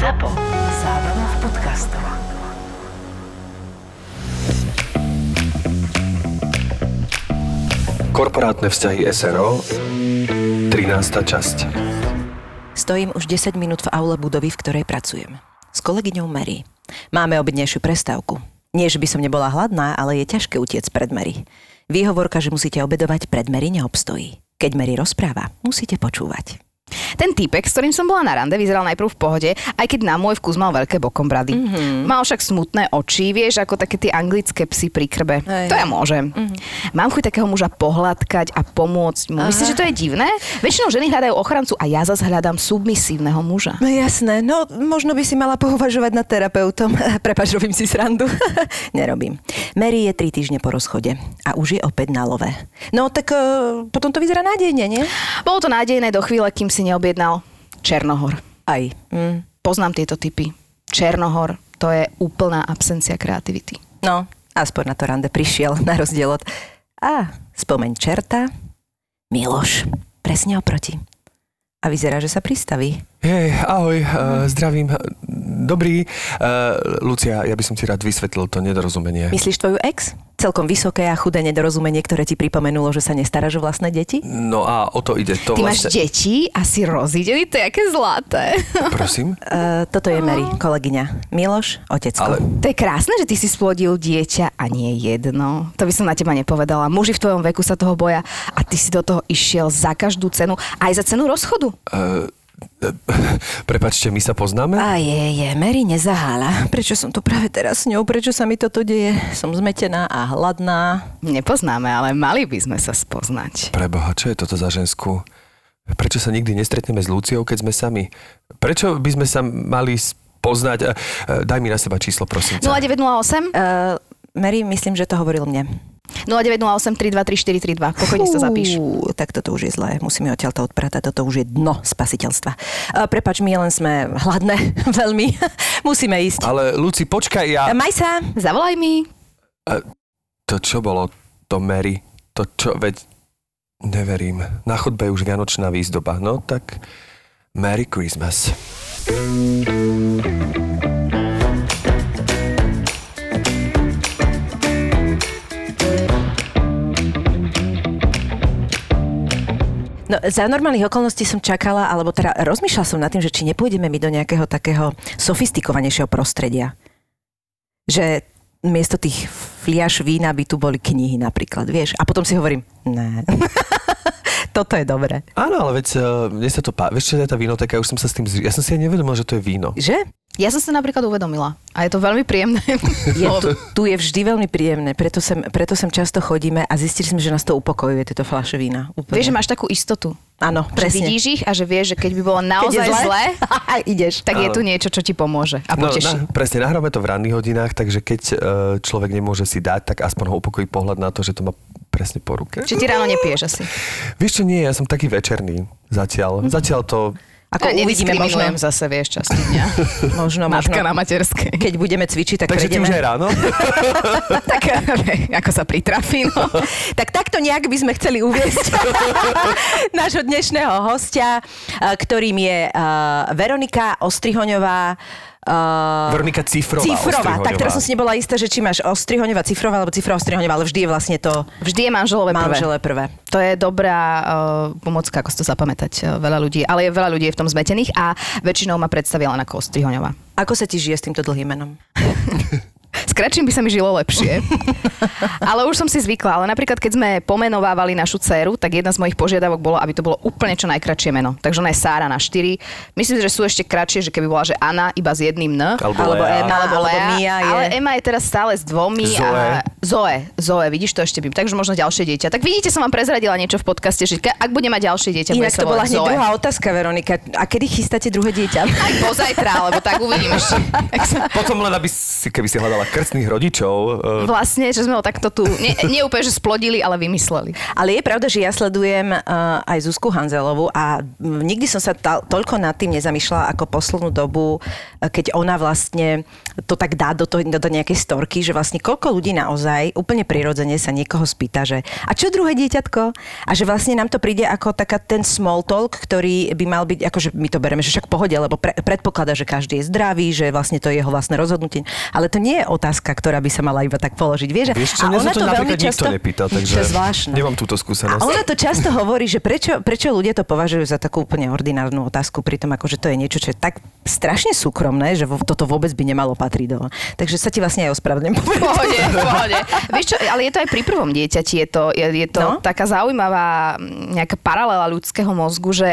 ZAPO. Zábrná v podcastov. Korporátne vzťahy SRO 13. časť Stojím už 10 minút v aule budovy, v ktorej pracujem. S kolegyňou Mary. Máme obednejšiu prestávku. Nie, že by som nebola hladná, ale je ťažké utiec pred Mary. Výhovorka, že musíte obedovať pred Mary neobstojí. Keď Mary rozpráva, musíte počúvať. Ten týpek, s ktorým som bola na rande, vyzeral najprv v pohode, aj keď na môj vkus mal veľké bokom brady. Mhm. Mm-hmm. Mal však smutné oči, vieš, ako také tie anglické psy pri krbe. Hej. To ja môžem. Mhm. Mm-hmm. Mám chuť takého muža pohľadkať a pomôcť mu. Myslíš, že to je divné? Väčšinou ženy hľadajú ochrancu a ja zase hľadám submisívneho muža. No jasné, no možno by si mala pouvažovať nad terapeutom. Prepač, robím si srandu. Nerobím. Mary je tri týždne po rozchode a už je opäť na love. No tak uh, potom to vyzerá nádejne, nie? Bolo to nádejné do chvíle, kým si neobjednal Černohor. Aj. Mm. Poznám tieto typy. Černohor, to je úplná absencia kreativity. No, aspoň na to rande prišiel, na rozdiel od... A, spomeň čerta, Miloš, presne oproti. A vyzerá, že sa pristaví. Hej, ahoj, uh, zdravím. Dobrý. Uh, Lucia, ja by som ti rád vysvetlil to nedorozumenie. Myslíš tvoju ex? Celkom vysoké a chudé nedorozumenie, ktoré ti pripomenulo, že sa nestaráš o vlastné deti? No a o to ide. To Ty máš vlastne... deti a si rozídený, to je aké zlaté. Prosím? Uh, toto je Mary, kolegyňa. Miloš, otecko. Ale To je krásne, že ty si splodil dieťa a nie jedno. To by som na teba nepovedala. Muži v tvojom veku sa toho boja a ty si do toho išiel za každú cenu, aj za cenu rozchodu. uh, prepačte, my sa poznáme? A je, je, Mary nezahála. Prečo som tu práve teraz s ňou? Prečo sa mi toto deje? Som zmetená a hladná. Nepoznáme, ale mali by sme sa spoznať. Preboha, čo je toto za ženskú? Prečo sa nikdy nestretneme s Luciou, keď sme sami? Prečo by sme sa mali spoznať? Uh, uh, daj mi na seba číslo, prosím. ťa. 0908 Uh, Mary, myslím, že to hovoril mne. 0908 323 432. Pokojne to zapíš. Tak toto už je zlé. Musíme odtiaľ to odpratať. Toto už je dno spasiteľstva. Uh, prepač, my len sme hladné. Veľmi. Musíme ísť. Ale Luci, počkaj, ja... Uh, Maj sa. Zavolaj mi. To čo bolo? To Mary? To čo? Veď neverím. Na chodbe je už vianočná výzdoba. No tak Merry Christmas. No, za normálnych okolností som čakala, alebo teda rozmýšľala som nad tým, že či nepôjdeme my do nejakého takého sofistikovanejšieho prostredia. Že miesto tých fliaš vína by tu boli knihy napríklad, vieš. A potom si hovorím, ne. Toto je dobré. Áno, ale veď uh, mne sa to pá... Vieš, čo je tá vinotéka? Ja už som sa s tým... Ja som si aj nevedomil, že to je víno. Že? Ja som sa napríklad uvedomila. A je to veľmi príjemné. Je, tu, tu je vždy veľmi príjemné, preto sem, preto sem často chodíme a zistili sme, že nás to upokojuje, tieto fľaše vína. Úplne. Vieš, že máš takú istotu. Áno, Že presne. vidíš ich a že vieš, že keď by bolo Keď je naozaj zle, ideš. tak je Áno. tu niečo, čo ti pomôže a No, poteší. na, presne, nahráme to v ranných hodinách, takže keď uh, človek nemôže si dať, tak aspoň ho upokojí pohľad na to, že to má presne po ruke. Či ty ráno nepiješ asi. Vieš čo, nie, ja som taký večerný zatiaľ. Zatiaľ to... Ako ja uvidíme, možno, zase, vieš, časti dňa. možno, Matka možno, na materskej. keď budeme cvičiť, tak Takže ty prejdeme. už aj ráno? tak, ako sa pritrafí, no. Tak takto nejak by sme chceli uviesť nášho dnešného hostia, eh, ktorým je eh, Veronika Ostrihoňová. Uh, Veronika Cifrová. Cifrová, tak teraz som si nebola istá, že či máš Ostrihoňová Cifrová alebo Cifrová Ostrihoňová, ale vždy je vlastne to Vždy je manželové prvé. manželé prvé. To je dobrá uh, pomocka, ako si to zapamätať uh, veľa ľudí. Ale je veľa ľudí je v tom zmetených a väčšinou ma predstavia len ako Ostrihoňová. Ako sa ti žije s týmto dlhým menom? S kratším by sa mi žilo lepšie. ale už som si zvykla. Ale napríklad, keď sme pomenovávali našu dceru, tak jedna z mojich požiadavok bolo, aby to bolo úplne čo najkratšie meno. Takže ona je Sára na 4. Myslím že sú ešte kratšie, že keby bola, že Anna iba s jedným N. Alebo Alebo Lea. Emma, alebo, Lea, Mia je... Ale Ema je teraz stále s dvomi. Zoe. A Zoe, Zoe, vidíš to ešte by. Takže možno ďalšie dieťa. Tak vidíte, som vám prezradila niečo v podcaste, že ak bude mať ďalšie dieťa, Inak to bola hneď druhá otázka, Veronika. A kedy chystáte druhé dieťa? Aj pozajtra, lebo tak uvidím ešte. Potom len, aby si, keby si hľadala krst, krásnych rodičov. eh, Vlastne, že sme ho takto tu, nie, nie úplne, že splodili, ale vymysleli. Ale je pravda, že ja sledujem uh, aj Zuzku Hanzelovu a nikdy som sa ta, toľko nad tým nezamýšľala ako poslednú dobu, uh, keď ona vlastne to tak dá do, to, do, do nejakej storky, že vlastne koľko ľudí naozaj úplne prirodzene sa niekoho spýta, že a čo druhé dieťatko? A že vlastne nám to príde ako taká ten small talk, ktorý by mal byť, akože my to bereme, že však pohode, lebo pre, predpokladá, že každý je zdravý, že vlastne to je jeho vlastné rozhodnutie. Ale to nie je otázka, ktorá by sa mala iba tak položiť. Vieš, Vieš čo, mňa sa to napríklad nikto nepýta, takže to je zvláštne. nemám túto skúsenosť. A ona to často hovorí, že prečo, prečo ľudia to považujú za takú úplne ordinárnu otázku, pritom akože to je niečo, čo je tak strašne súkromné, že toto vôbec by nemalo patriť do. Takže sa ti vlastne aj ospravedlňujem. Pohode, pohode. Vieš čo, ale je to aj pri prvom dieťati, je to, je, je to No. taká zaujímavá nejaká paralela ľudského mozgu, že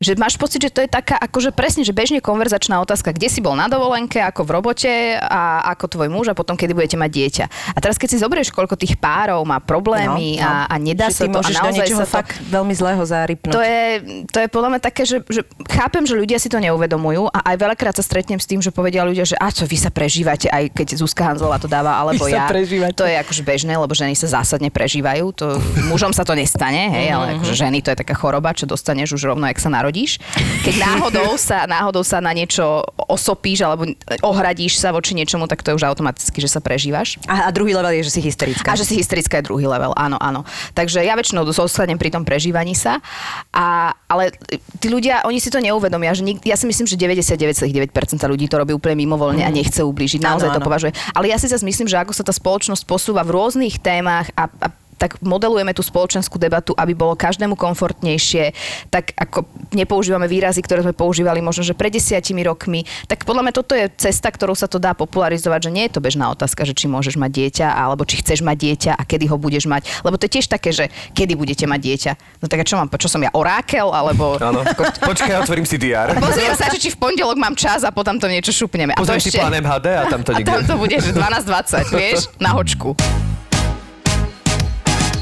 že máš pocit, že to je taká akože presne, že bežne konverzačná otázka, kde si bol na dovolenke, ako v robote a ako tvoj muž a potom kedy budete mať dieťa. A teraz keď si zoberieš, koľko tých párov má problémy A, a nedá No, že ty sa to a naozaj sa to, fakt veľmi zlého zarypnúť. to je, to je podľa mňa také, že, že chápem, že ľudia si to neuvedomujú a aj veľakrát sa stretnem s tým, že povedia ľudia, že a čo vy sa prežívate, aj keď Zuzka Hanzová to dáva, alebo Vy ja. To je akože bežné, lebo ženy sa zásadne prežívajú. To, mužom sa to nestane, hej, ale akože ženy to je taká choroba, čo dostaneš už rovno, ak sa narodíš. Keď náhodou sa, náhodou sa na niečo osopíš alebo ohradíš sa voči niečomu, tak to je už automaticky, že sa prežívaš. A, a druhý level je, že si hysterická. A že si hysterická je druhý level, áno, áno. Takže ja väčšinou zostanem pri tom prežívaní sa. A, ale tí ľudia, oni si to neuvedomia, že nik, ja si myslím, že 99,9% ľudí to robí úplne mimovoľne a nechce ublížiť. Naozaj Áno, to áno. považuje. Ale ja si zase myslím, že ako sa tá spoločnosť posúva v rôznych témach a, a tak modelujeme tú spoločenskú debatu, aby bolo každému komfortnejšie, tak ako nepoužívame výrazy, ktoré sme používali možno, že pred desiatimi rokmi, tak podľa mňa toto je cesta, ktorou sa to dá popularizovať, že nie je to bežná otázka, že či môžeš mať dieťa, alebo či chceš mať dieťa a kedy ho budeš mať. Lebo to je tiež také, že kedy budete mať dieťa. No tak a čo mám, čo som ja, orákel, alebo... Áno. Počkaj, otvorím si DR. Pozriem sa, či v pondelok mám čas a potom to niečo šupneme. A to Pozriem si plán MHD a tam to a tam niekde. to bude, že 12.20, vieš, na hočku.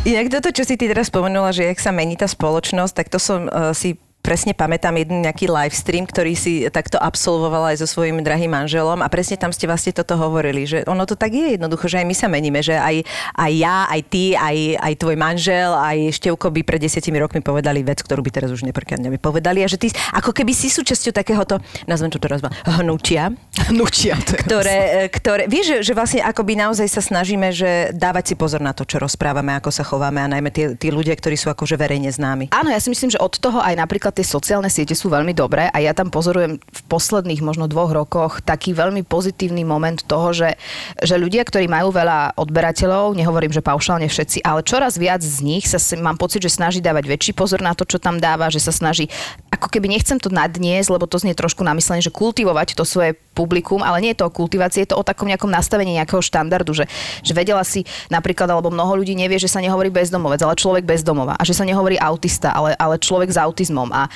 Inak toto, čo si ty teraz spomenula, že jak sa mení tá spoločnosť, tak to som uh, si presne pamätám jeden nejaký live stream, ktorý si takto absolvovala aj so svojím drahým manželom a presne tam ste vlastne toto hovorili, že ono to tak je jednoducho, že aj my sa meníme, že aj, aj ja, aj ty, aj, aj tvoj manžel, aj Števko by pred desiatimi rokmi povedali vec, ktorú by teraz už neprkladne by povedali a že ty ako keby si súčasťou takéhoto, nazvem to teraz hnutia, Hnutia. ktoré, e, ktoré vieš, že, že vlastne akoby naozaj sa snažíme, že dávať si pozor na to, čo rozprávame, ako sa chováme a najmä tí, tí ľudia, ktorí sú akože verejne známi. Áno, ja si myslím, že od toho aj napríklad tie sociálne siete sú veľmi dobré a ja tam pozorujem v posledných možno dvoch rokoch taký veľmi pozitívny moment toho, že, že ľudia, ktorí majú veľa odberateľov, nehovorím, že paušálne všetci, ale čoraz viac z nich sa mám pocit, že snaží dávať väčší pozor na to, čo tam dáva, že sa snaží, ako keby nechcem to nadniesť, lebo to znie trošku namyslenie, že kultivovať to svoje publikum, ale nie je to o kultivácii, je to o takom nejakom nastavení nejakého štandardu, že, že vedela si napríklad, alebo mnoho ľudí nevie, že sa nehovorí bezdomovec, ale človek bezdomova a že sa nehovorí autista, ale, ale človek s autizmom a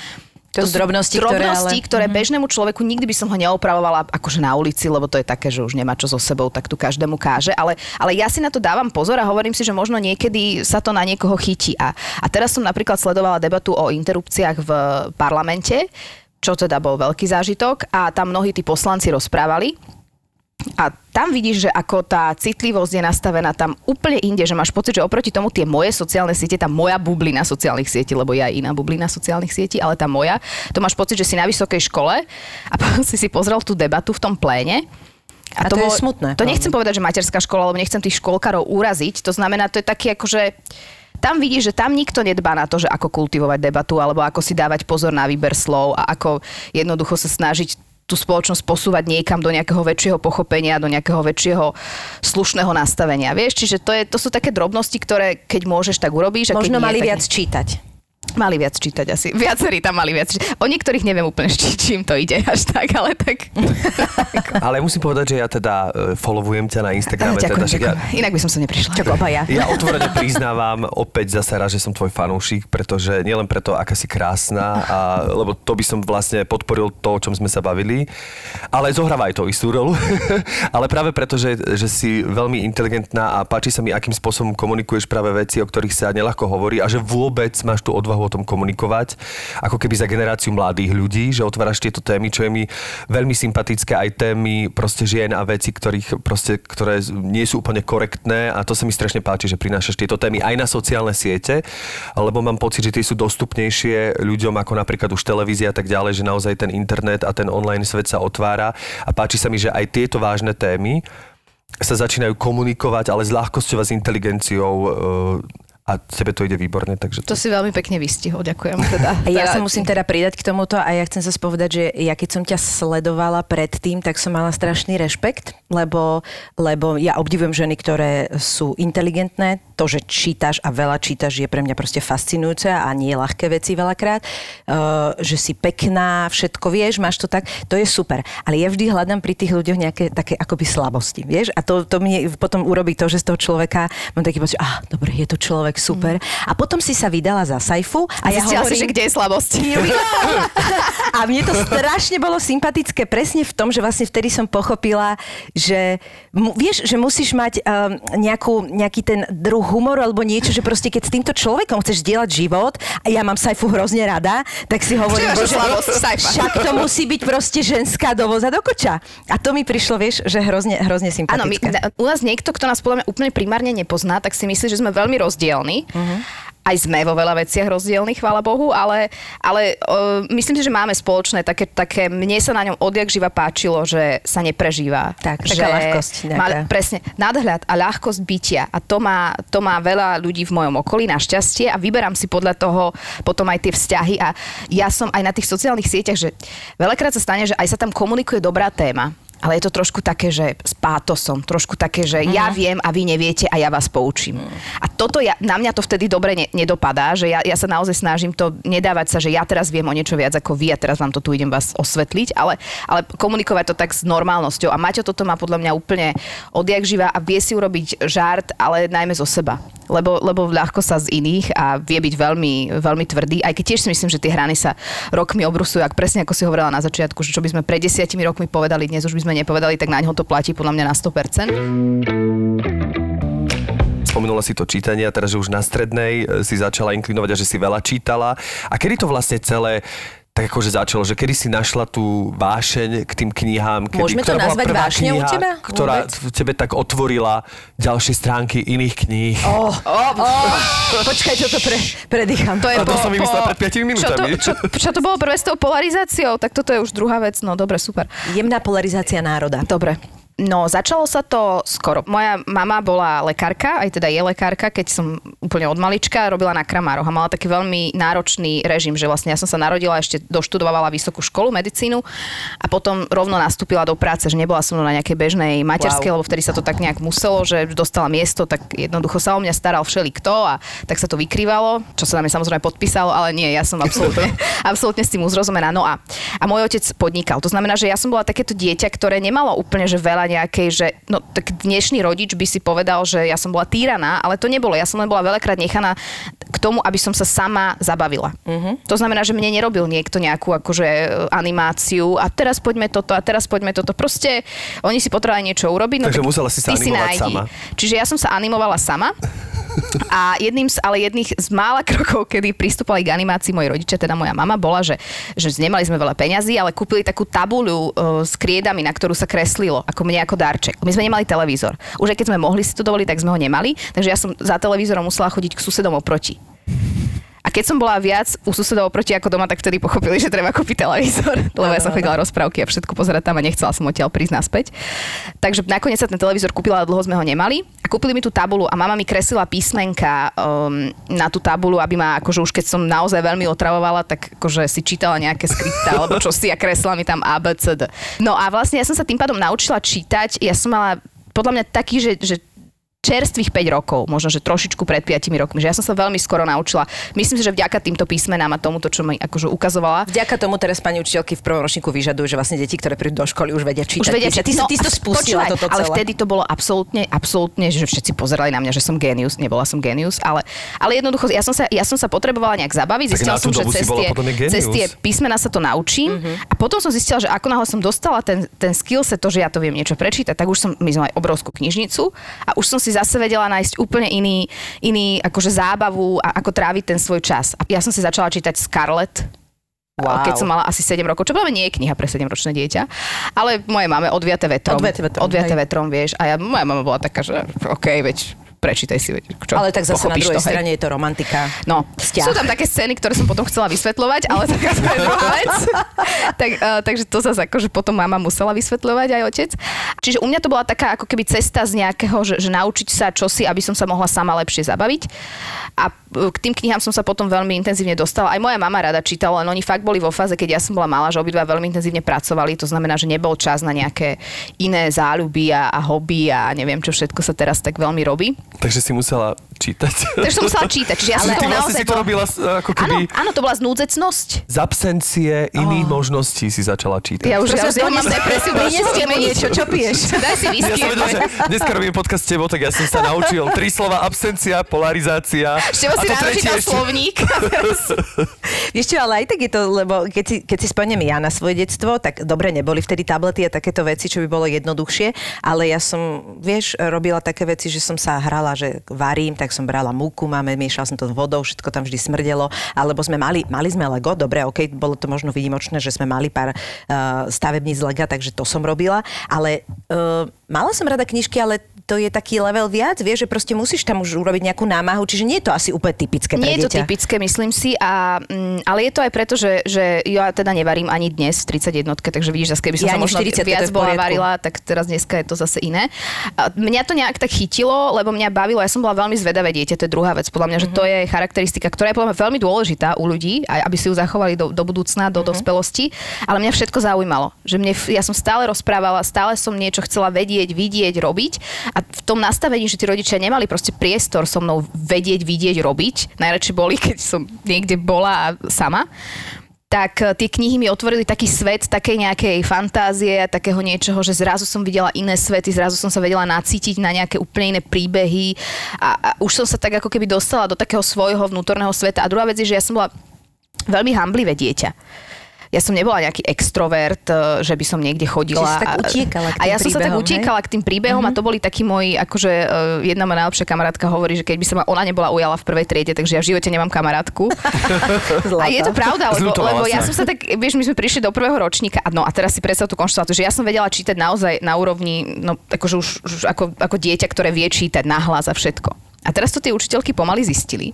To sú drobnosti, ktoré ale- ktoré bežnému človeku nikdy by som ho neopravovala akože na ulici, lebo to je také, že už nemá čo so sebou, tak tu každému káže. Ale, ale ja si na to dávam pozor a hovorím si, že možno niekedy sa to na niekoho chytí. A, a teraz som napríklad sledovala debatu o interrupciách v parlamente, čo teda bol veľký zážitok a tam mnohí tí poslanci rozprávali. A tam vidíš, že ako tá citlivosť je nastavená tam úplne inde, že máš pocit, že oproti tomu tie moje sociálne siete, tá moja bublina sociálnych sietí, lebo ja iná bublina sociálnych sietí, ale tá moja, to máš pocit, že si na vysokej škole a potom si si pozrel tú debatu v tom pléne A to je smutné, To nechcem povedať, že materská škola, lebo nechcem tých školkarov uraziť. To znamená, to je taký akože... Tam vidíš, že tam nikto nedbá na to, že ako kultivovať debatu, alebo ako si dávať pozor na výber slov a ako jednoducho sa snažiť tú spoločnosť posúvať niekam do nejakého väčšieho pochopenia, do nejakého väčšieho slušného nastavenia. Vieš, čiže to, je, to sú také drobnosti, ktoré keď môžeš, tak urobíš. A Možno keď nie, mali tak viac čítať. Mali viac čítať asi. Viacerí tam mali viac čítať. O niektorých neviem úplne, či, čím to ide až tak, ale tak... Ale musím povedať, že ja teda e, followujem ťa na Instagrame. ďakujem, teda, však ja, ďakujem. Inak by som sa neprišla. Čo obaja. Ja otvorene priznávam opäť zase raz, že som tvoj fanúšik, pretože nielen preto, aká si krásna, a, lebo to by som vlastne podporil to, o čom sme sa bavili, ale zohráva aj to istú rolu. ale práve preto, že, že si veľmi inteligentná a páči sa mi, akým spôsobom komunikuješ práve veci, o ktorých sa neľahko hovorí a že vôbec máš tú odvahu o tom komunikovať, ako keby za generáciu mladých ľudí, že otváraš tieto témy, čo je mi veľmi sympatické, aj témy proste žien a veci, ktorých proste, ktoré nie sú úplne korektné a to sa mi strašne páči, že prinášaš tieto témy aj na sociálne siete, lebo mám pocit, že tie sú dostupnejšie ľuďom ako napríklad už televízia a tak ďalej, že naozaj ten internet a ten online svet sa otvára a páči sa mi, že aj tieto vážne témy sa začínajú komunikovať, ale s ľahkosťou a s inteligenciou e, a tebe to ide výborne, takže To si veľmi pekne vystihol, ďakujem. Teda, ja teda- sa musím teda pridať k tomuto a ja chcem sa spovedať, že ja keď som ťa sledovala predtým, tak som mala strašný rešpekt, lebo, lebo ja obdivujem ženy, ktoré sú inteligentné. To, že čítaš a veľa čítaš, je pre mňa proste fascinujúce a nie ľahké veci veľakrát. Uh, že si pekná, všetko vieš, máš to tak, to je super. Ale ja vždy hľadám pri tých ľuďoch nejaké také akoby slabosti, vieš? A to, to mne potom urobí to, že z toho človeka mám taký pocit, ah, dobre, je to človek, super. A potom si sa vydala za Saifu a ja Zistila si, hovorím, že kde je slabosť. a mne to strašne bolo sympatické presne v tom, že vlastne vtedy som pochopila, že mu, vieš, že musíš mať um, nejakú, nejaký ten druh humoru alebo niečo, že proste keď s týmto človekom chceš dielať život a ja mám Saifu hrozne rada, tak si hovorím, Saifa. však to musí byť proste ženská dovoza do koča. A to mi prišlo, vieš, že hrozne, hrozne Áno, sympatické. na- u nás niekto, kto nás podľa mňa úplne primárne nepozná, tak si myslí, že sme veľmi rozdielni. Aj sme vo veľa veciach rozdielni, chvála Bohu, ale, ale uh, myslím si, že máme spoločné také, také, mne sa na ňom odjak živa páčilo, že sa neprežíva. Tak, že taká ľahkosť nejaká. Presne, nadhľad a ľahkosť bytia. A to má, to má veľa ľudí v mojom okolí, našťastie, a vyberám si podľa toho potom aj tie vzťahy. A ja som aj na tých sociálnych sieťach, že veľakrát sa stane, že aj sa tam komunikuje dobrá téma. Ale je to trošku také, že s pátosom, trošku také, že ja viem a vy neviete a ja vás poučím. A toto ja, na mňa to vtedy dobre ne, nedopadá, že ja, ja sa naozaj snažím to nedávať sa, že ja teraz viem o niečo viac ako vy a teraz vám to tu idem vás osvetliť, ale, ale komunikovať to tak s normálnosťou. A Maťo toto má podľa mňa úplne odjak živa a vie si urobiť žart, ale najmä zo seba. Lebo, lebo ľahko sa z iných a vie byť veľmi, veľmi tvrdý, aj keď tiež si myslím, že tie hrany sa rokmi obrusujú, ak presne ako si hovorila na začiatku, že čo by sme pred desiatimi rokmi povedali, dnes už by sme nepovedali, tak na ňo to platí podľa mňa na 100%. Spomenula si to čítanie a teraz, že už na strednej e, si začala inklinovať a že si veľa čítala. A kedy to vlastne celé tak akože začalo, že kedy si našla tú vášeň k tým knihám? Kedy, Môžeme to ktorá bola nazvať prvá vášňou u kniha, teba? Ktorá v tebe tak otvorila ďalšie stránky iných kníh. Oh, oh, oh. Počkaj, čo to pre, predýcham. To je A to som vymyslela pred 5 minútami. Čo to, čo, čo to bolo prvé s tou polarizáciou? Tak toto je už druhá vec. No dobre, super. Jemná polarizácia národa. Dobre. No, začalo sa to skoro. Moja mama bola lekárka, aj teda je lekárka, keď som úplne od malička robila na kramároch a mala taký veľmi náročný režim, že vlastne ja som sa narodila, ešte doštudovala vysokú školu, medicínu a potom rovno nastúpila do práce, že nebola som na nejakej bežnej materskej, wow. lebo vtedy sa to tak nejak muselo, že dostala miesto, tak jednoducho sa o mňa staral všeli kto a tak sa to vykrývalo, čo sa na mňa samozrejme podpísalo, ale nie, ja som absolútne, absolútne s tým uzrozumená. No a, a môj otec podnikal. To znamená, že ja som bola takéto dieťa, ktoré nemalo úplne že veľa nejakej, že no tak dnešný rodič by si povedal, že ja som bola týraná, ale to nebolo. Ja som len bola veľakrát nechaná k tomu, aby som sa sama zabavila. Uh-huh. To znamená, že mne nerobil niekto nejakú akože e, animáciu a teraz poďme toto a teraz poďme toto. Proste oni si potrebovali niečo urobiť. No, Takže tak musela si sa animovať nájdi. sama. Čiže ja som sa animovala sama. A jedným z, ale jedných z mála krokov, kedy pristúpali k animácii moji rodičia, teda moja mama, bola, že, že nemali sme veľa peňazí, ale kúpili takú tabuľu uh, s kriedami, na ktorú sa kreslilo, ako mne ako darček. My sme nemali televízor. Už aj keď sme mohli si to dovoliť, tak sme ho nemali, takže ja som za televízorom musela chodiť k susedom oproti. Keď som bola viac u susedov oproti ako doma, tak vtedy pochopili, že treba kúpiť televízor, lebo ja som chodila rozprávky a všetko pozerať tam a nechcela som odtiaľ prísť naspäť. Takže nakoniec sa ten televízor kúpila, ale dlho sme ho nemali. A kúpili mi tú tabulu a mama mi kreslila písmenka um, na tú tabulu, aby ma, akože už keď som naozaj veľmi otravovala, tak akože si čítala nejaké skripta alebo čo si a kreslila mi tam A, B, C, D. No a vlastne ja som sa tým pádom naučila čítať. Ja som mala podľa mňa taký, že, že čerstvých 5 rokov, možno, že trošičku pred 5 rokmi, že ja som sa veľmi skoro naučila. Myslím si, že vďaka týmto písmenám a tomuto, čo mi akože ukazovala, Vďaka tomu teraz pani učiteľky v prvom ročníku vyžadujú, že vlastne deti, ktoré prídu do školy, už vedia čítať. už vedia, že ty, no, ty, ty to spustila toto celé. Ale vtedy to bolo absolútne, absolútne, že všetci pozerali na mňa, že som genius, nebola som genius, ale, ale jednoducho, ja som, sa, ja som sa potrebovala nejak zabaviť, zistila som, že dobu si cez bola tie, potom genius. cez tie písmena sa to naučím a potom som zistila, že ako náhle som dostala ten, ten skill set, to, že ja to viem niečo prečítať, tak už som, my sme mali obrovskú knižnicu a už som si si zase vedela nájsť úplne iný, iný akože zábavu a ako tráviť ten svoj čas. A ja som si začala čítať Scarlett, Wow. keď som mala asi 7 rokov, čo práve nie je kniha pre 7-ročné dieťa, ale moje máme odviate vetrom. Odviate vetrom, Odviate vetrom, vieš. A ja, moja mama bola taká, že OK, veď prečítaj si, čo, Ale tak zase na druhej to, hej. strane je to romantika. No, Vzťah. sú tam také scény, ktoré som potom chcela vysvetľovať, ale taká to je druhá vec. tak, uh, takže to zase akože potom mama musela vysvetľovať aj otec. Čiže u mňa to bola taká ako keby cesta z nejakého, že, že naučiť sa čosi, aby som sa mohla sama lepšie zabaviť. A uh, k tým knihám som sa potom veľmi intenzívne dostala. Aj moja mama rada čítala, len oni fakt boli vo fáze, keď ja som bola malá, že obidva veľmi intenzívne pracovali. To znamená, že nebol čas na nejaké iné záľuby a, a hobby a neviem, čo všetko sa teraz tak veľmi robí. Takže si musela čítať. Takže som musela čítať. Čiže ja som to vlastne naozaj si to robila s- ako Áno, keby áno, to bola znúdzecnosť. z absencie iných možností si začala čítať. Ja už, ja už ja mám depresiu. Prineste mi niečo, čo piješ? Daj si Ja whisky. som vedel, že dneska robím podcast s tebou, tak ja som sa naučil tri slova absencia, polarizácia. Števo si a to ráno tretie čítal ešte- slovník. Vieš čo, ale aj tak je to, lebo keď si, keď si spomeniem ja na svoje detstvo, tak dobre, neboli vtedy tablety a takéto veci, čo by bolo jednoduchšie, ale ja som, vieš, robila také veci, že som sa hrala, že varím, tak som brala múku, máme, miešala som to vodou, všetko tam vždy smrdelo, alebo sme mali, mali sme Lego, dobre, ok, bolo to možno výnimočné, že sme mali pár uh, stavebníc z Lega, takže to som robila, ale uh, mala som rada knižky, ale to je taký level viac, vieš, že proste musíš tam už urobiť nejakú námahu, čiže nie je to asi úplne typické pre Nie je to dieťa. typické, myslím si, a, mm, ale je to aj preto, že, že ja teda nevarím ani dnes v 31, takže vidíš, zase keby som Ja sa možno 40, to je viac bola varila, tak teraz dneska je to zase iné. A mňa to nejak tak chytilo, lebo mňa bavilo, ja som bola veľmi zvedavé dieťa, to je druhá vec, podľa mňa, že Mhm. to je charakteristika, ktorá je podľa mňa veľmi dôležitá u ľudí, aj aby si ju zachovali do, do budúcna, Mhm. do dospelosti, ale mňa všetko zaujímalo, že mne, ja som stále rozprávala, stále som niečo chcela vedieť, vidieť, robiť a v tom nastavení, že tí rodičia nemali proste priestor so mnou vedieť, vidieť, robiť, najradšej boli, keď som niekde bola sama, tak eh, tie knihy mi otvorili taký svet takej nejakej fantázie a takého niečoho, že zrazu som videla iné svety, zrazu som sa vedela nacítiť na nejaké úplne iné príbehy a, a už som sa tak ako keby dostala do takého svojho vnútorného sveta. A druhá vec je, že ja som bola veľmi hamblivé dieťa. Ja som nebola nejaký extrovert, eh, že by som niekde chodila. Čiže si tak a- utiekala k A tým ja som sa tak príbehom, utiekala k tým príbehom a to boli takí moji, akože eh, jedna moja najlepšia kamarátka hovorí, že keď by sa ma ona nebola ujala v prvej triede, takže ja v živote nemám kamarátku. A je to pravda, lebo, lebo ja som sa tak, vieš, my sme prišli do prvého ročníka a no a teraz si predstav tú konštatáciu, že ja som vedela čítať naozaj na úrovni, no akože už, už ako, ako dieťa, ktoré vie čítať nahlas a všetko. A teraz to tie učiteľky pomaly zistili.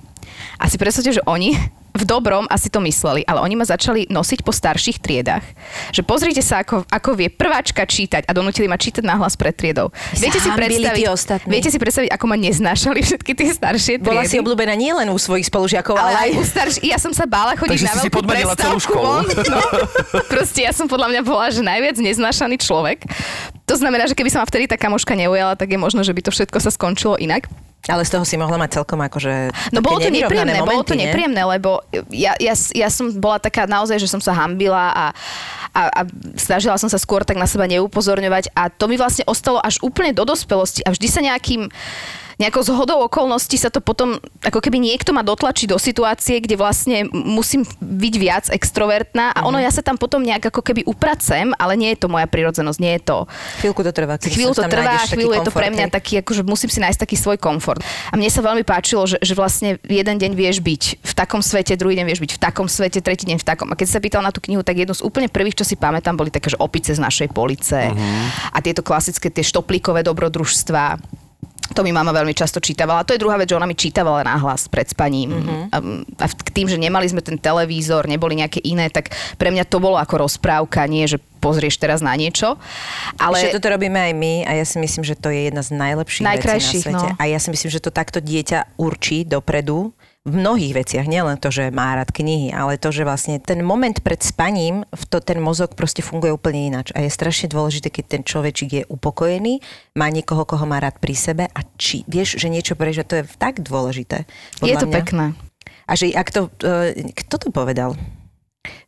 A si predstavte, že oni v dobrom asi to mysleli, ale oni ma začali nosiť po starších triedách. Že pozrite sa, ako, ako vie prváčka čítať a donútili ma čítať nahlas pred triedou. Viete si, predstaviť, viete si predstaviť, ako ma neznášali všetky tie staršie triedy? Bola si obľúbená nie len u svojich spolužiakov, ale, ale aj u starší, ja som sa bála chodiť Takže na si si veľkú podmanila celú školu. von. No, proste ja som podľa mňa bola, že najviac neznášaný človek. To znamená, že keby sa ma vtedy tá kamoška neujala, tak je možno, že by to všetko sa skončilo inak. Ale z toho si mohla mať celkom akože No bolo to nepríjemné, bolo to nepríjemné, lebo ja, ja, ja som bola taká naozaj, že som sa hambila a, a, a snažila som sa skôr tak na seba neupozorňovať a to mi vlastne ostalo až úplne do dospelosti a vždy sa nejakým nejakou zhodou okolností sa to potom, ako keby niekto ma dotlačí do situácie, kde vlastne musím byť viac extrovertná a ono ja sa tam potom nejak ako keby upracem, ale nie je to moja prirodzenosť, nie je to. Chvíľku to trvá. Chvíľu to trvá, chvíľu je to pre mňa hej. taký, akože musím si nájsť taký svoj komfort. A mne sa veľmi páčilo, že, že vlastne jeden deň vieš byť v takom svete, druhý deň vieš byť v takom svete, tretí deň v takom. A keď sa pýtal na tú knihu, tak jednu z úplne prvých, čo si pamätám, boli také, že opice z našej police Mhm. a tieto klasické, tie štoplíkové dobrodružstva. To mi mama veľmi často čítavala. To je druhá vec, že ona mi čítavala náhlas pred spaním. Mhm. Mm-hmm. A, k tým, že nemali sme ten televízor, neboli nejaké iné, tak pre mňa to bolo ako rozprávka, nie že pozrieš teraz na niečo. Ale... Že toto robíme aj my a ja si myslím, že to je jedna z najlepších vecí na svete. no. A ja si myslím, že to takto dieťa určí dopredu v mnohých veciach, nielen to, že má rád knihy, ale to, že vlastne ten moment pred spaním, v to, ten mozog proste funguje úplne ináč. A je strašne dôležité, keď ten človečik je upokojený, má niekoho, koho má rád pri sebe a či vieš, že niečo prežia, to je tak dôležité. je to mňa. pekné. A že ak to, e, kto to povedal?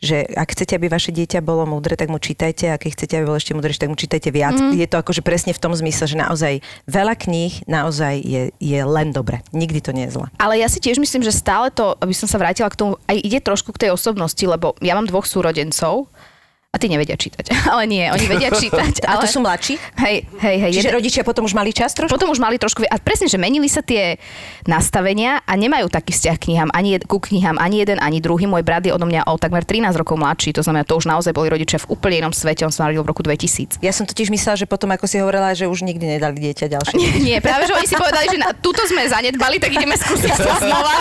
Že ak chcete, aby vaše dieťa bolo múdre, tak mu čítajte, a keď chcete, aby bolo ešte múdrejšie, tak mu čítajte viac. Mm. Je to akože presne v tom zmysle, že naozaj veľa kníh naozaj je, je len dobre. Nikdy to nie je zle. Ale ja si tiež myslím, že stále to, aby som sa vrátila k tomu, aj ide trošku k tej osobnosti, lebo ja mám dvoch súrodencov A ty nevedia čítať. Ale nie, oni vedia čítať. A ale... to sú mladší? Hej, hej, hej. Čiže jeden- rodičia potom už mali čas trošku? Potom už mali trošku... A presne, že menili sa tie nastavenia a nemajú taký vzťah k knihám, ani jed, ku knihám, ani jeden, ani druhý. Môj brat je odo mňa o takmer 13 rokov mladší, to znamená, to už naozaj boli rodičia v úplne inom svete. On sa narodil v roku 2000. Ja som totiž myslela, že potom, ako si hovorila, že už nikdy nedali dieťa ďalšie. Nie, nie, práve, že oni si povedali, že na, túto sme zanedbali, tak ideme skúsiť to znova.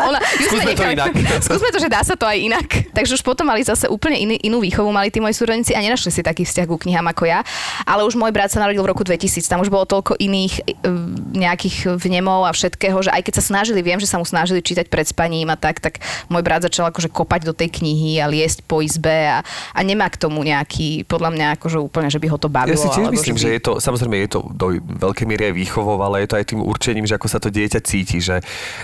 Ona, Skúsme to inak. Skúsme to, že dá sa to aj inak. Takže už potom mali zase úplne iný, inú výchovu, mali tí moji súrodenci a nenašli si taký vzťah ku knihám ako ja. Ale už môj brat sa narodil v roku 2000, tam už bolo toľko iných e, nejakých vnemov a všetkého, že aj keď sa snažili, viem, že sa mu snažili čítať pred spaním a tak, tak môj brat začal akože kopať do tej knihy a liesť po izbe a, a nemá k tomu nejaký, podľa mňa akože úplne, že by ho to bavilo. Ja si tiež myslím, by- že je to, samozrejme je to do veľkej miery aj výchovou, ale je to aj tým určením, že ako sa to dieťa cíti, že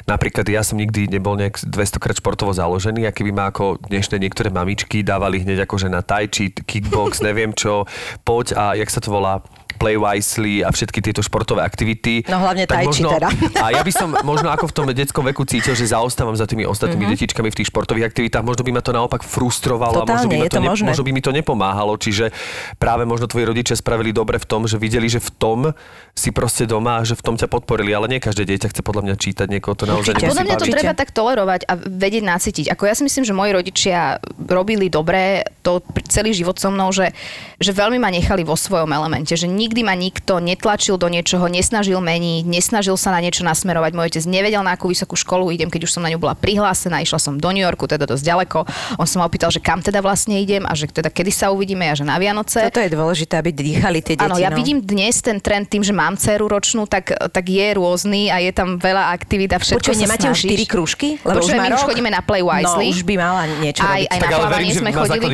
napríklad ja som nikdy nebol nejak 200 krát športovo založený a keby ma ako dnešné niektoré mamičky dávali hneď akože na tai chi, kickbox, neviem čo, poď a jak sa to volá, play wisely a všetky tieto športové aktivity. No hlavne tak tai chi možno, teda. A ja by som možno ako v tom detskom veku cítil, že zaostávam za tými ostatnými Mhm. detičkami v tých športových aktivitách. Možno by ma to naopak frustrovalo a možno by, Totálne, ma to to možné. možno by mi to nepomáhalo. Čiže práve možno tvoji rodičia spravili dobre v tom, že videli, že v tom si proste doma a že v tom ťa podporili. Ale nie každé dieťa chce podľa mňa čítať, niekoho to naozaj Určite. Podľa mňa to treba tak tolerovať a vedieť nacítiť. Ako ja si myslím, že moji rodičia robili dobre to celý život so mnou, že, že veľmi ma nechali vo svojom elemente, že nikdy ma nikto netlačil do niečoho, nesnažil meniť, nesnažil sa na niečo nasmerovať. Môj otec nevedel, na akú vysokú školu idem, keď už som na ňu bola prihlásená, išla som do New Yorku, teda dosť ďaleko. On sa ma opýtal, že kam teda vlastne idem a že teda kedy sa uvidíme a že na Vianoce. Toto je dôležité, aby dýchali tie deti. Áno, ja no. vidím dnes ten trend tým, že mám dceru ročnú, tak, tak je rôzny a je tam veľa aktivít a všetko Počuj, nemáte už snažíš. 4 krúžky? Počuj, má my už rok? chodíme na Play Wisely. No, už by mala niečo Aj, robiť. aj Tak na plávanie sme chodili.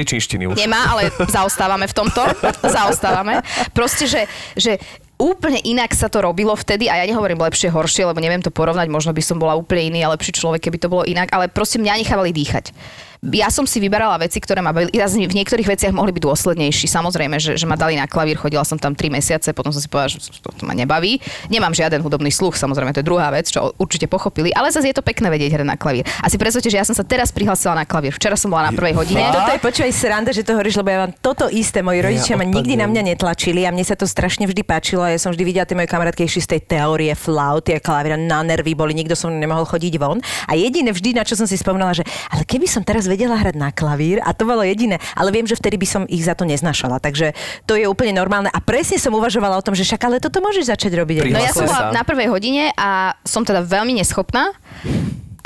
už. Nemá, ale zaostávame v tomto. zaostávame. Proste, že, že úplne inak sa to robilo vtedy a ja nehovorím lepšie, horšie, lebo neviem to porovnať, možno by som bola úplne iný a lepší človek, keby to bolo inak, ale proste mňa nechávali dýchať. Ja som si vyberala veci, ktoré ma bavili. Ja v niektorých veciach mohli byť dôslednejší. Samozrejme, že, že ma dali na klavír, chodila som tam 3 mesiace, potom som si povedala, že to, to ma nebaví. Nemám žiaden hudobný sluch, samozrejme, to je druhá vec, čo určite pochopili, ale zase je to pekné vedieť hrať na klavír. A si predstavte, že ja som sa teraz prihlásila na klavír. Včera som bola na prvej hodine. Toto je počúvaj sranda, že to hovoríš, lebo ja vám toto isté, moji rodičia Ja ma nikdy na mňa netlačili a mne sa to strašne vždy páčilo. Ja som vždy videla tie moje kamarátky z tej teórie flauty a klavíra na nervy boli, nikto som nemohol chodiť von. A jediné vždy, na čo som si spomínala, že ale keby som teraz vedela hrať na klavír a to bolo jediné, ale viem, že vtedy by som ich za to neznašala. Takže to je úplne normálne a presne som uvažovala o tom, že však ale toto môžeš začať robiť. No ja som bola na prvej hodine a som teda veľmi neschopná.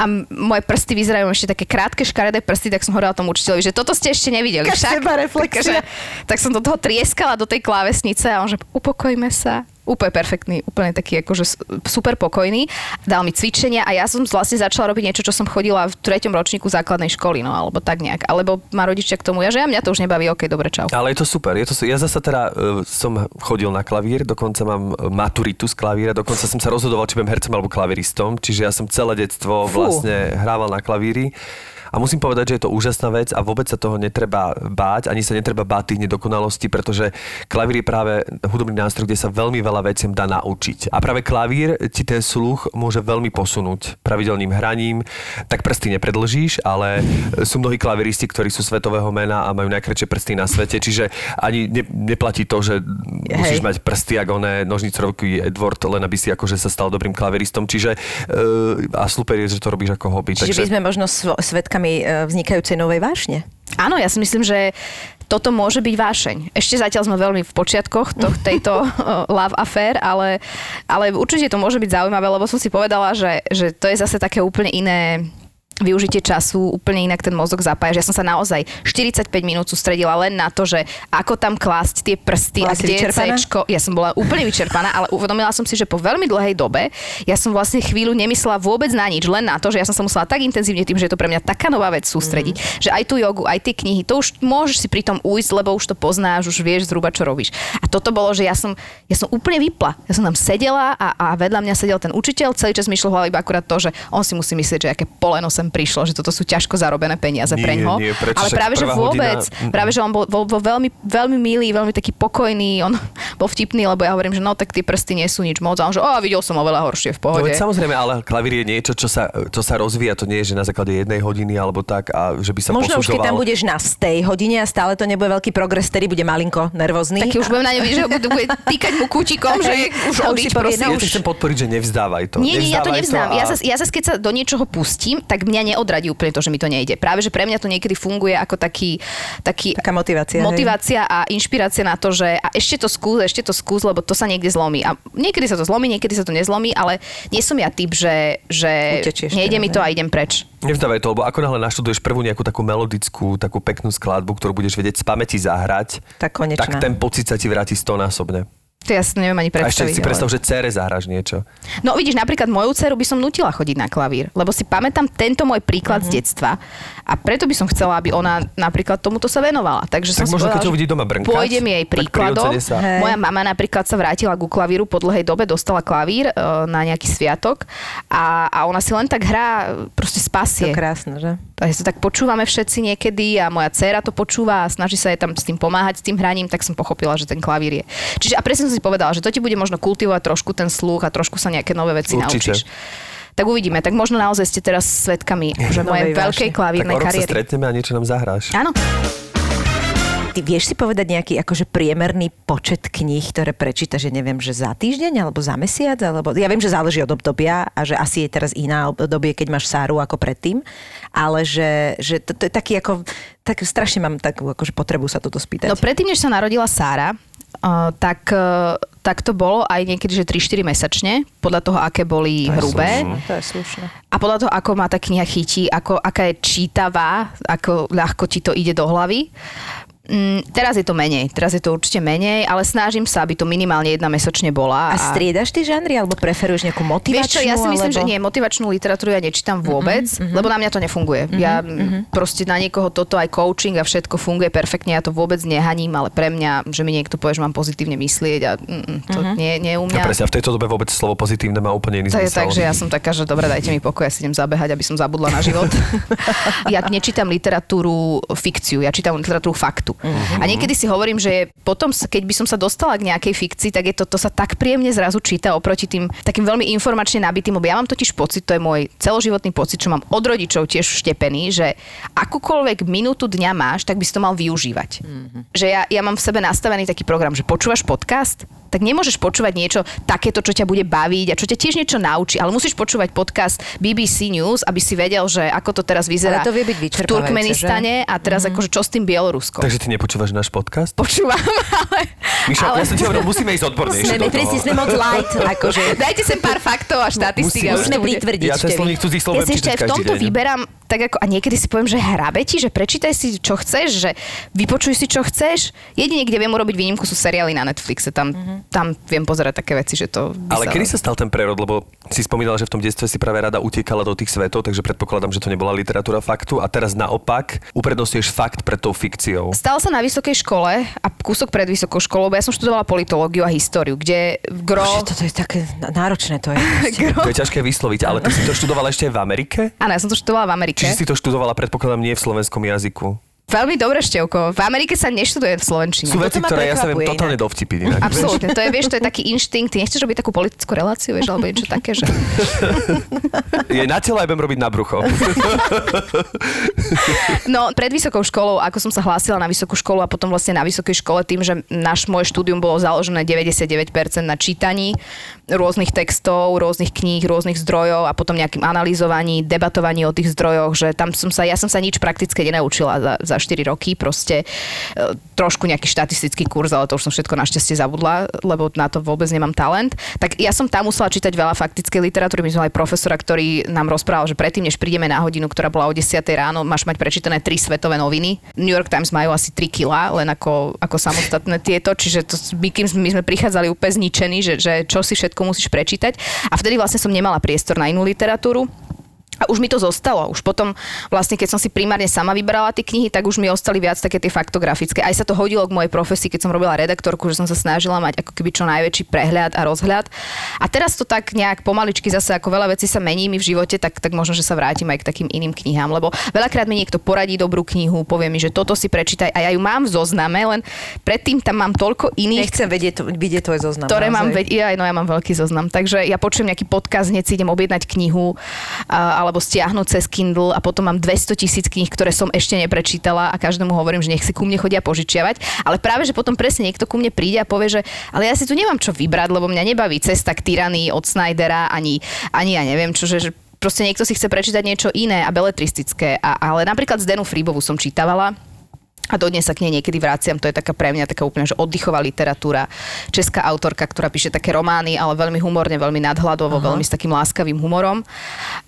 A moje prsty vyzerajú ešte také krátke, škaredé prsty, tak som hovorila tomu učiteľovi, že toto ste ešte nevideli. Však. sebareflexia. Takže, tak som do toho trieskala, do tej klávesnice a on že upokojme sa. Úplne perfektný, úplne taký akože super pokojný. Dal mi cvičenia a ja som vlastne začala robiť niečo, čo som chodila v treťom ročníku základnej školy, no alebo tak nejak. Alebo ma rodičia k tomu, ja že ja mňa to už nebaví, ok, dobre, čau. Ale je to super. Je to, ja zasa teda uh, som chodil na klavír, dokonca mám e, maturitu z klavíra, dokonca som sa rozhodoval, či budem hercom alebo klaviristom, čiže ja som celé detstvo Fú. vlastne hrával na klavíri. A musím povedať, že je to úžasná vec a vôbec sa toho netreba báť, ani sa netreba báť tých nedokonalostí, pretože klavír je práve hudobný nástroj, kde sa veľmi veľa veciam dá naučiť. A práve klavír ti ten sluch môže veľmi posunúť pravidelným hraním, tak prsty nepredlžíš, ale sú mnohí klaviristi, ktorí sú svetového mena a majú najkračšie prsty na svete, čiže ani ne, neplatí to, že musíš Hej. mať prsty ako oné nožnicovky Edward, len aby si akože sa stal dobrým klaviristom. Čiže uh, a super je, že to robíš ako hobby. Čiže by sme možno svetkami e, vznikajúcej novej vášne. Áno, ja si myslím, že toto môže byť vášeň. Ešte zatiaľ sme veľmi v počiatkoch to, tejto uh, love affair, ale, ale určite to môže byť zaujímavé, lebo som si povedala, že, že to je zase také úplne iné využitie času, úplne inak ten mozog zapája. Ja som sa naozaj 45 minút sústredila len na to, že ako tam klásť tie prsty Bola a kde? Cčko. Ja som bola úplne vyčerpaná, ale uvedomila som si, že po veľmi dlhej dobe ja som vlastne chvíľu nemyslela vôbec na nič, len na to, že ja som sa musela tak intenzívne tým, že je to pre mňa taká nová vec sústrediť, mm. že aj tú jogu, aj tie knihy, to už môžeš si pri tom ujsť, lebo už to poznáš, už vieš zhruba, čo robíš. A toto bolo, že ja som, ja som úplne vypla. Ja som tam sedela a, a vedľa mňa sedel ten učiteľ, celý čas mi šlo v hlave iba akurát to, že on si musí myslieť, že aké poleno sem prišlo, že toto sú ťažko zarobené peniaze Nie, pre ňo. nie, prečo? ale práve, že vôbec, hodina- práve, že on bol, bol, bol veľmi, veľmi milý, veľmi taký pokojný, on bol vtipný, lebo ja hovorím, že no tak tie prsty nie sú nič moc. A on že, o, videl som oveľa horšie v No pohode. veď samozrejme, ale klavír je niečo, čo sa, čo sa rozvíja, to nie je, že na základe jednej hodiny alebo tak a že by sa Možno už keď posudzoval. tam budeš na stej hodine a stále to nebude veľký progres, ktorý bude malinko nervózny. Taký už budem na vidieť, že bude týkať mu kútikom, že už odiť, prosím. no Ja chcem podporiť, že nevzdávaj to. Nie, nie, ja to nevzdám. a- Ja zase, ja zase, keď sa do niečoho pustím, tak mňa neodradí úplne to, že mi to nejde. Práve, že pre mňa to niekedy funguje ako taký, taký Taká motivácia, hej. motivácia a inšpirácia na to, že a ešte to skús, ešte to skús, lebo to sa niekde zlomí. A niekedy sa to zlomí, niekedy sa to nezlomí, ale nie som ja typ, že, že Utečieš nejde teraz, mi to a idem preč. Nevzdávaj to, lebo ako náhle naštuduješ prvú nejakú takú melodickú, takú peknú skladbu, ktorú budeš vedieť z pamäti zahrať, Tak konečná. tak ten pocit sa ti vráti stonásobne. To ja si neviem ani A ešte predstaviť. si ale- predstav, že cére zahráš niečo. No vidíš, napríklad moju dceru by som nutila chodiť na klavír, lebo si pamätám tento môj príklad Mhm. z detstva a preto by som chcela, aby ona napríklad tomuto sa venovala. Takže Tak som možno, keď povedala, že uvidí doma brnkať, Pôjdem jej príkladom. Moja mama napríklad sa vrátila ku klavíru po dlhej dobe, dostala klavír e, na nejaký sviatok a, a ona si len tak hrá, proste To spasie. krásne, že? Takže to tak počúvame všetci niekedy a moja dcéra to počúva a snaží sa jej tam s tým pomáhať, s tým hraním, tak som pochopila, že ten klavír je. Čiže a presne som si povedala, že to ti bude možno kultivovať trošku ten sluch a trošku sa nejaké nové veci Určite. naučíš. Tak uvidíme, tak možno naozaj ste teraz svetkami že mojej veľkej vášne. Tak klavírnej o rok sa kariéry. stretneme a niečo nám zahráš. Áno. Ty vieš si povedať nejaký akože priemerný počet kníh, ktoré prečítaš, že neviem, že za týždeň alebo za mesiac? Alebo... Ja viem, že záleží od obdobia a že asi je teraz iná obdobie, keď máš Sáru ako predtým, ale že, že to, to je taký ako, tak strašne mám takú akože potrebu sa toto spýtať. No predtým, než sa narodila Sára, uh, tak, uh, tak to bolo aj niekedy, že 3-4 mesačne, podľa toho, aké boli hrubé. To je slušné. A podľa toho, ako ma tá kniha chytí, ako, aká je čítavá, ako ľahko ti to ide do hlavy. Mm, teraz je to menej, teraz je to určite menej, ale snažím sa, aby to minimálne jedna mesačne bola. A striedaš ty žánry, alebo preferuješ nejakú motivačnú? Vieš čo, ja si myslím, alebo... že nie, motivačnú literatúru ja nečítam vôbec, mm-hmm. lebo na mňa to nefunguje. Mm-hmm. Ja mm, proste na niekoho toto aj coaching a všetko funguje perfektne, ja to vôbec nehaním, ale pre mňa, že mi niekto povie, že mám pozitívne myslieť a mm, to mm-hmm. nie, nie je u A mňa. presne, a v tejto dobe vôbec slovo pozitívne má úplne iný To je zmysel. tak, že ja som taká, že dobre, dajte mi pokoj, ja si idem zabehať, aby som zabudla na život. ja nečítam literatúru fikciu, ja čítam literatúru faktu. A niekedy si hovorím, že potom, keď by som sa dostala k nejakej fikcii, tak je to, to sa tak príjemne zrazu číta oproti tým takým veľmi informačne nabitým, lebo ja mám totiž pocit, to je môj celoživotný pocit, čo mám od rodičov tiež vštepený, že akúkoľvek minútu dňa máš, tak by si to mal využívať. Že ja, ja mám v sebe nastavený taký program, že počúvaš podcast, tak nemôžeš počúvať niečo takéto, čo ťa bude baviť a čo ťa tiež niečo naučí, ale musíš počúvať podcast BBC News, aby si vedel, že ako to teraz vyzerá Ale to vie byť v Turkmenistane a teraz mm-hmm. akože čo s tým Bieloruskom. Takže ty nepočúvaš náš podcast? Počúvam, ale... Miša, ale... ja som ti hovoril, musíme ísť odbornejšie Sme, presne sme moc light, akože. Dajte sem pár faktov a štatistík. a Musíme- pritvrdiť. Ja ten slovník cudzích slov Ja si ešte aj v tomto deň. vyberám, tak ako, a niekedy si poviem, že hrabe ti, že prečítaj si, čo chceš, že vypočuj si, čo chceš. Jedine, kde viem urobiť výnimku, sú seriály na Netflixe. Tam, mm-hmm. tam viem pozerať také veci, že to... Ale kedy sa stal ten prerod? Lebo si spomínala, že v tom detstve si práve rada utekala do tých svetov, takže predpokladám, že to nebola literatúra faktu. A teraz naopak uprednostňuješ fakt pred tou fikciou. Stal sa na vysokej škole a kúsok pred vysokou školou, bo ja som študovala politológiu a históriu, kde gro... Bože, toto je také náročné to je. To je ťažké vysloviť, ale ty si to študovala ešte aj v Amerike? Áno, ja som to študovala v Amerike. Čiže si to študovala, predpokladám, nie v slovenskom jazyku. Veľmi dobre, Števko. V Amerike sa neštuduje v Slovenčine. Sú veci, ktoré ja sa viem totálne dovtipiť? Absolútne, to je, vieš, to je taký inštinkt. Ty nechceš robiť takú politickú reláciu, vieš, alebo niečo také, že... Je na telo aj budem robiť na brucho. No, pred vysokou školou, ako som sa hlásila na vysokú školu a potom vlastne na vysokej škole tým, že náš moje štúdium bolo založené 99% na čítaní rôznych textov, rôznych kníh, rôznych zdrojov a potom nejakým analyzovaní, debatovaní o tých zdrojoch, že tam som sa, ja som sa nič praktické nenaučila za, za 4 roky, proste e, trošku nejaký štatistický kurz, ale to už som všetko našťastie zabudla, lebo na to vôbec nemám talent. Tak ja som tam musela čítať veľa faktickej literatúry. My sme mali profesora, ktorý nám rozprával, že predtým, než prídeme na hodinu, ktorá bola o 10 ráno, máš mať prečítané tri svetové noviny. New York Times majú asi 3 kila, len ako, ako samostatné tieto, čiže to, my, kým my sme prichádzali úplne zničení, že, že čo si všetko musíš prečítať. A vtedy vlastne som nemala priestor na inú literatúru. A už mi to zostalo. Už potom, vlastne, keď som si primárne sama vybrala tie knihy, tak už mi ostali viac také tie faktografické. Aj sa to hodilo k mojej profesii, keď som robila redaktorku, že som sa snažila mať ako keby čo najväčší prehľad a rozhľad. A teraz to tak nejak pomaličky zase, ako veľa vecí sa mení mi v živote, tak, tak možno, že sa vrátim aj k takým iným knihám. Lebo veľakrát mi niekto poradí dobrú knihu, povie mi, že toto si prečítaj a ja ju mám v zozname, len predtým tam mám toľko iných Nechcem vedieť, vidieť tvoj zoznam. ktoré mám, naozaj. veď, ja, no ja mám veľký zoznam, takže ja počujem nejaký podcast, hneď si idem objednať knihu a, alebo stiahnuť cez Kindle a potom mám 200 tisíc kníh, ktoré som ešte neprečítala a každému hovorím, že nech si ku mne chodia požičiavať. Ale práve, že potom presne niekto ku mne príde a povie, že ale ja si tu nemám čo vybrať, lebo mňa nebaví cesta k tyranii od Snydera, ani, ani ja neviem čo, že, že proste niekto si chce prečítať niečo iné a beletristické. A, ale napríklad Zdenu Fríbovu som čítavala a dodnes sa k nej niekedy vraciam, to je taká pre mňa taká úplne že oddychová literatúra. Česká autorka, ktorá píše také romány, ale veľmi humorne, veľmi nadhľadovo, Aha. veľmi s takým láskavým humorom.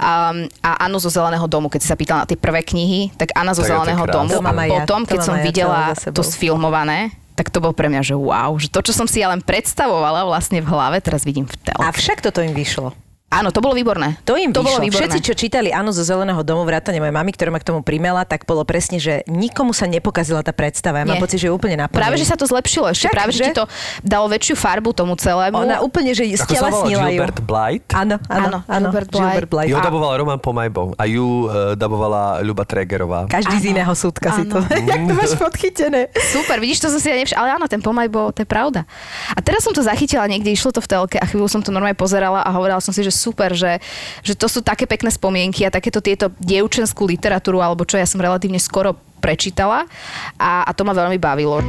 A, a Anu zo Zeleného domu, keď si sa pýtala na tie prvé knihy, tak Anna zo Tak Zeleného domu To a ja, potom, to keď som ja videla to sfilmované, tak to bol pre mňa, že wow, že to, čo som si ja len predstavovala vlastne v hlave, teraz vidím v telke. Avšak toto im vyšlo. Áno, to bolo výborné. To im to vyšlo. bolo výborné. Všetci, čo čítali Anu zo Zeleného domu, vrátane mojej mamy, ktorá ma k tomu primela, tak bolo presne, že nikomu sa nepokazila tá predstava. Ja mám pocit, že je úplne naplnený. Práve, že sa to zlepšilo ešte. Však, práve, že že? ti to dalo väčšiu farbu tomu celému. Ona úplne, že stelesnila ju. Gilbert Blight? Áno, áno, Áno, áno. Gilbert Blythe. Gilbert A dabovala Roman Pomajbo a ju uh, dabovala Ľuba Tregerová. Každý z Áno, iného súdka si to. áno. Jak to máš podchytené? Super, vidíš, to som si ja nevšimla. Ale áno, ten pomaj bol, to je pravda. A teraz som to zachytila niekde, išlo to v telke a chvíľu som to normálne pozerala a hovorila som si, že super, že, že to sú také pekné spomienky a takéto tieto dievčenskú literatúru, alebo čo ja som relatívne skoro prečítala a, a to ma veľmi bavilo.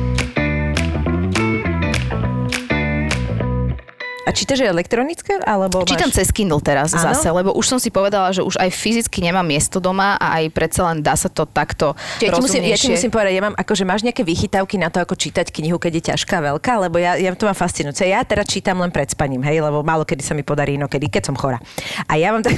A čítaš aj elektronické? Alebo Čítam máš... cez Kindle teraz Áno? zase, lebo už som si povedala, že už aj fyzicky nemám miesto doma a aj predsa len dá sa to takto Ja ti, musím, ja ti musím povedať, ja mám, akože máš nejaké vychytávky na to, ako čítať knihu, keď je ťažká, veľká, lebo ja, ja to mám fascinujúce. Ja teraz čítam len pred spaním, hej, lebo málo kedy sa mi podarí inokedy, keď som chora. A ja mám tak,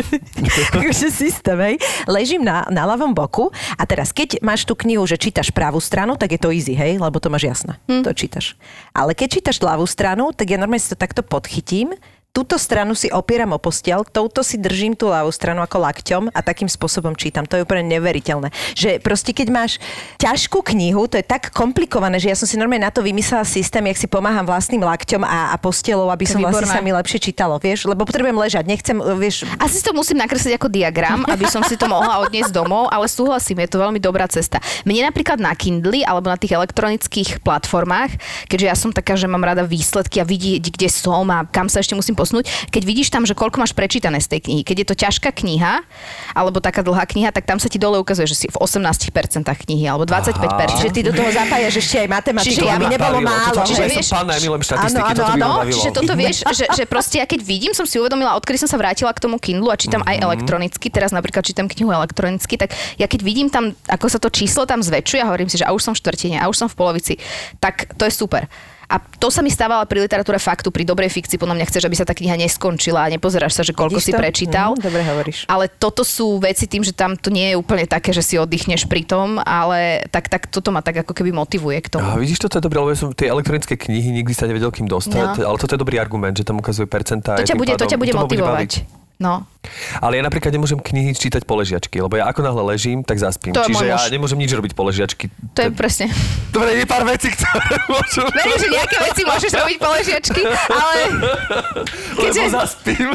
akože systém, hej, ležím na, na ľavom boku a teraz, keď máš tú knihu, že čítaš pravú stranu, tak je to easy, hej, lebo to máš jasné, Hm. to čítaš. Ale keď čítaš ľavú stranu, tak ja normálne to takto podchytím, túto stranu si opieram o postiel, touto si držím tú ľavú stranu ako lakťom a takým spôsobom čítam. To je úplne neveriteľné. Že proste keď máš ťažkú knihu, to je tak komplikované, že ja som si normálne na to vymyslela systém, jak si pomáham vlastným lakťom a, a postelou, aby som vlastne výborné. sa mi lepšie čítalo, vieš? Lebo potrebujem ležať, nechcem, vieš, Asi si to musím nakresliť ako diagram, aby som si to mohla odniesť domov, ale súhlasím, je to veľmi dobrá cesta. Mne napríklad na Kindle alebo na tých elektronických platformách, keďže ja som taká, že mám rada výsledky a vidieť, kde som a kam sa ešte musím posunúť, keď vidíš tam, že koľko máš prečítané z tej knihy. Keď je to ťažká kniha alebo taká dlhá kniha, tak tam sa ti dole ukazuje, že si v 18% knihy alebo 25%. že ty do toho zapájaš ešte aj matematiku, Čiže ja aby nebolo bavilo. málo. Toto, Čiže ja vieš- som pán, štatistiky, Áno, toto by áno, ma áno. Čiže toto vieš, že, že proste ja keď vidím, som si uvedomila, odkedy som sa vrátila k tomu Kindlu a čítam aj elektronicky, teraz napríklad čítam knihu elektronicky, tak ja keď vidím tam, ako sa to číslo tam zväčšuje a hovorím si, že a už som v štvrtine, a už som v polovici, tak to je super. A to sa mi stávala pri literatúre faktu, pri dobrej fikcii, podľa mňa chceš, aby sa tá kniha neskončila a nepozeráš sa, že koľko Vidíš si to? prečítal. Mm, dobre hovoríš. Ale toto sú veci tým, že tam to nie je úplne také, že si oddychneš pri tom, ale tak, tak toto ma tak ako keby motivuje k tomu. A vidíš, toto je dobré, lebo ja som tie elektronické knihy nikdy sa nevedel kým dostať, No. ale toto je dobrý argument, že tam ukazuje percentá. To ťa bude, to ťa bude motivovať. No. Ale ja napríklad nemôžem knihy čítať po ležiačky, lebo ja ako náhle ležím, tak zaspím. To je Čiže ja nemôžem nič robiť po ležiačky. To je presne. Dobre, je pár vecí, ktoré môžu... Verím, že nejaké veci môžeš robiť po ležiačky, ale Lebo keďže- zaspím.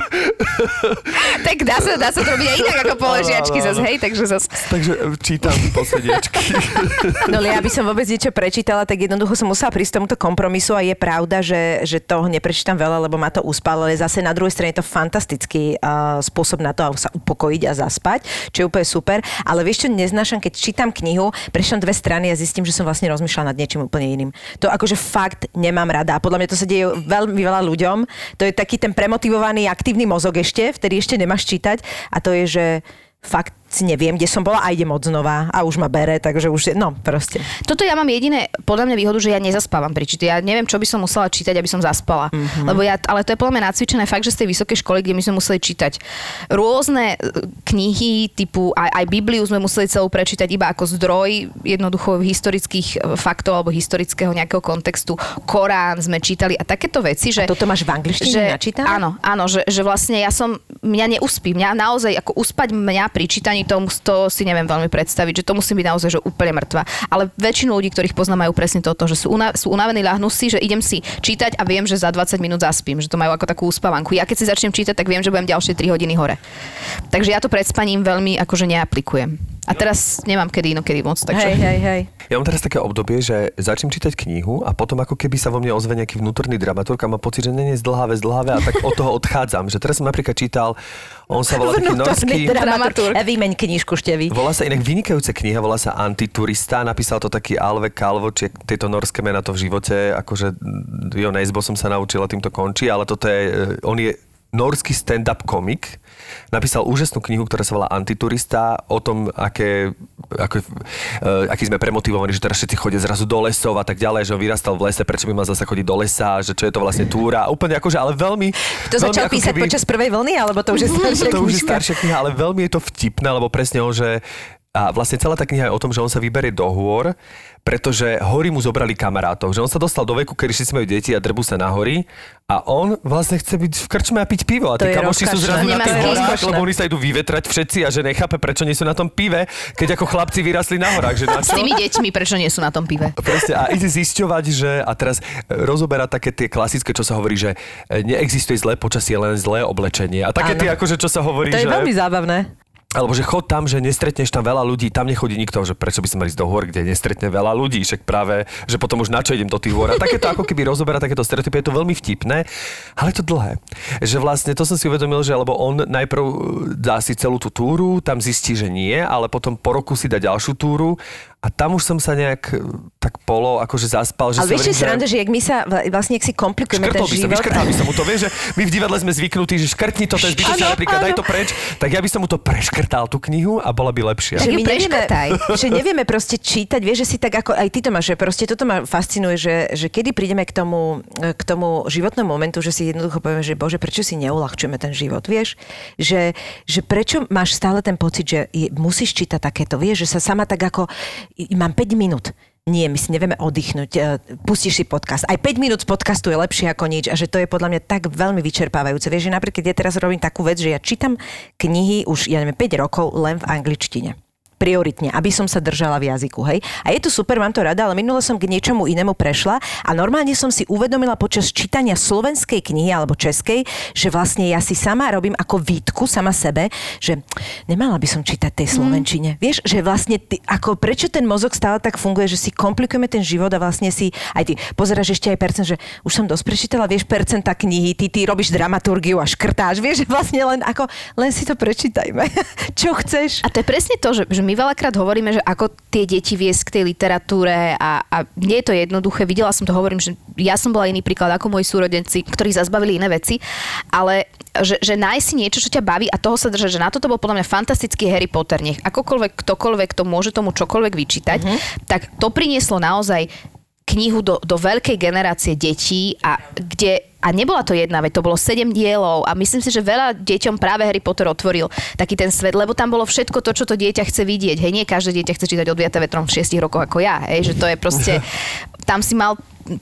tak dá sa, dá sa to robiť aj inak ako po ležiačky zase, hej, takže zase. Takže e, čítam posediečky. No ale aby som vôbec niečo prečítala, tak jednoducho som musela prísť tomuto kompromisu a je pravda, že, že toho neprečítam veľa, lebo ma to uspalo, ale zase na druhej strane je to fantastický uh, spôsob na to ako sa upokojiť a zaspať, čo je úplne super. Ale vieš čo, neznášam, keď čítam knihu, prečítam dve strany a zistím, že som vlastne rozmýšľala nad niečím úplne iným. To akože fakt nemám rada. A podľa mňa to sa deje veľmi veľa ľuďom. To je taký ten premotivovaný aktívny mozog ešte, vtedy ešte nemáš čítať. A to je, že fakt si neviem, kde som bola a idem od znova a už ma bere, takže už, je- no proste. Toto ja mám jediné, podľa mňa výhodu, že ja nezaspávam pri čítaní. Ja neviem, čo by som musela čítať, aby som zaspala. Mhm. Mm-hmm. Lebo ja, ale to je podľa mňa nacvičené fakt, že z tej vysokej školy, kde my sme museli čítať rôzne e, knihy, typu aj, aj Bibliu sme museli celú prečítať iba ako zdroj jednoducho historických e, faktov alebo historického nejakého kontextu. Korán sme čítali a takéto veci, že... Toto máš v angličtine načítané? Áno, áno, že, že vlastne ja som, mňa neuspí, mňa naozaj, ako uspať mňa pri čítaní, to, mus- to si neviem veľmi predstaviť, že to musí byť naozaj, že úplne mŕtva. Ale väčšinu ľudí, ktorých poznám, majú presne toto, že sú, una, sú unavení, ľahnú si, že idem si čítať a viem, že za 20 minút zaspím, že to majú ako takú uspávanku. Ja keď si začnem čítať, tak viem, že budem ďalšie 3 hodiny hore. Takže ja to pred spaním veľmi akože neaplikujem. A teraz nemám kedy inokedy moc, takže... Hej, hej, hej. Ja mám teraz také obdobie, že začnem čítať knihu a potom ako keby sa vo mne ozve nejaký vnútorný dramaturg a mám pocit, že nie je zdlhavé, zdlhavé a tak od toho odchádzam. Že teraz som napríklad čítal, on sa volá taký norský... Dramaturg. E, Vymeň knižku števy. Volá sa inak vynikajúca kniha, volá sa Antiturista, napísal to taký Alve Kalvo, či tieto norské mená to v živote, akože jo, nejzbo som sa naučila, tým to končí, ale toto je, e, on je norský stand-up komik, napísal úžasnú knihu, ktorá sa volá Antiturista, o tom, aké, ako, uh, aký sme premotivovaní, že teraz všetci chodia zrazu do lesov a tak ďalej, že on vyrastal v lese, prečo by mal zase chodiť do lesa, že čo je to vlastne túra. Úplne akože, ale veľmi... To veľmi začal písať keby- počas prvej vlny, alebo to už je staršia to už je staršia kniha, ale veľmi je to vtipné, lebo presne on, že a vlastne celá tá kniha je o tom, že on sa vyberie do hôr, pretože hory mu zobrali kamarátov. Že on sa dostal do veku, kedy všetci majú deti a drbu sa na hory a on vlastne chce byť v krčme a piť pivo. A To tí je kamoši sú zrazu na tých s horách, lebo oni sa idú vyvetrať všetci a že nechápe, prečo nie sú na tom pive, keď ako chlapci vyrasli na horách. Že na S čo? tými deťmi, prečo nie sú na tom pive? Presne, a ide zisťovať, že a teraz e, rozoberá také tie klasické, čo sa hovorí, že e, neexistuje zlé počasie, len zlé oblečenie. A také Áno. tie, akože, čo sa hovorí, To je že... veľmi zábavné. Alebo že chod tam, že nestretneš tam veľa ľudí, tam nechodí nikto, že prečo by sme mali ísť do hôr, kde nestretne veľa ľudí, však práve, že potom už na čo idem do tých hôr. A takéto ako keby rozoberá takéto stereotypy, je to veľmi vtipné, ale je to dlhé. Že vlastne to som si uvedomil, že lebo on najprv e, dá si celú tú túru, tam zistí, že nie, ale potom po roku si dá ďalšiu túru a tam už som sa nejak e, tak polo akože zaspal. Že Ale vieš, čo sranda, že jak my sa vla- vlastne, jak si komplikujeme ten by som, život. vyškrtal by som mu to, vieš, že my v divadle sme zvyknutí, že škrtni to, to je zbytočná Áno, replika, daj to preč, tak ja by som mu to preškrtal, tú knihu a bola by lepšia. Že my nevieme, preškrtaj. že nevieme proste čítať, vieš, že si tak ako, aj ty to máš, že proste toto ma fascinuje, že, že kedy prídeme k tomu, k tomu životnému momentu, že si jednoducho povieme, že bože, prečo si neulahčujeme ten život, vieš? Že, že prečo máš stále ten pocit, že je, musíš čítať takéto, vieš, že sa sama tak ako, mám 5 minút, nie, my si nevieme oddychnúť, e, pustíš si podcast. Aj 5 minút z podcastu je lepšie ako nič a že to je podľa mňa tak veľmi vyčerpávajúce. Vieš, že napríklad ja teraz robím takú vec, že ja čítam knihy už, ja neviem, 5 rokov len v angličtine prioritne, aby som sa držala v jazyku, hej. A je to super, mám to rada, ale minule som k niečomu inému prešla a normálne som si uvedomila počas čítania slovenskej knihy alebo českej, že vlastne ja si sama robím ako výtku sama sebe, že nemala by som čítať tej slovenčine. Vieš, že vlastne ty, ako prečo ten mozog stále tak funguje, že si komplikujeme ten život a vlastne si aj ty pozeráš ešte aj percent, že už som dosť prečítala, vieš, percenta knihy, ty, ty robíš dramaturgiu a škrtáš, vieš, vlastne len ako, len si to prečítajme. Čo chceš? A to je presne to, že, že my veľakrát hovoríme, že ako tie deti viesť k tej literatúre a, a nie je to jednoduché. Videla som to, hovorím, že ja som bola iný príklad ako moji súrodenci, ktorí zazbavili iné veci, ale že, že nájsť si niečo, čo ťa baví a toho sa držať, že na toto bol podľa mňa fantastický Harry Potter. Nech akokoľvek, ktokoľvek to môže tomu čokoľvek vyčítať, tak to prinieslo naozaj knihu do, do veľkej generácie detí a kde a nebola to jedna, veď to bolo sedem dielov a myslím si, že veľa deťom práve Harry Potter otvoril taký ten svet, lebo tam bolo všetko to, čo to dieťa chce vidieť. Hej, nie každé dieťa chce čítať od vetrom v 6 rokoch ako ja, hej, že to je proste, tam si mal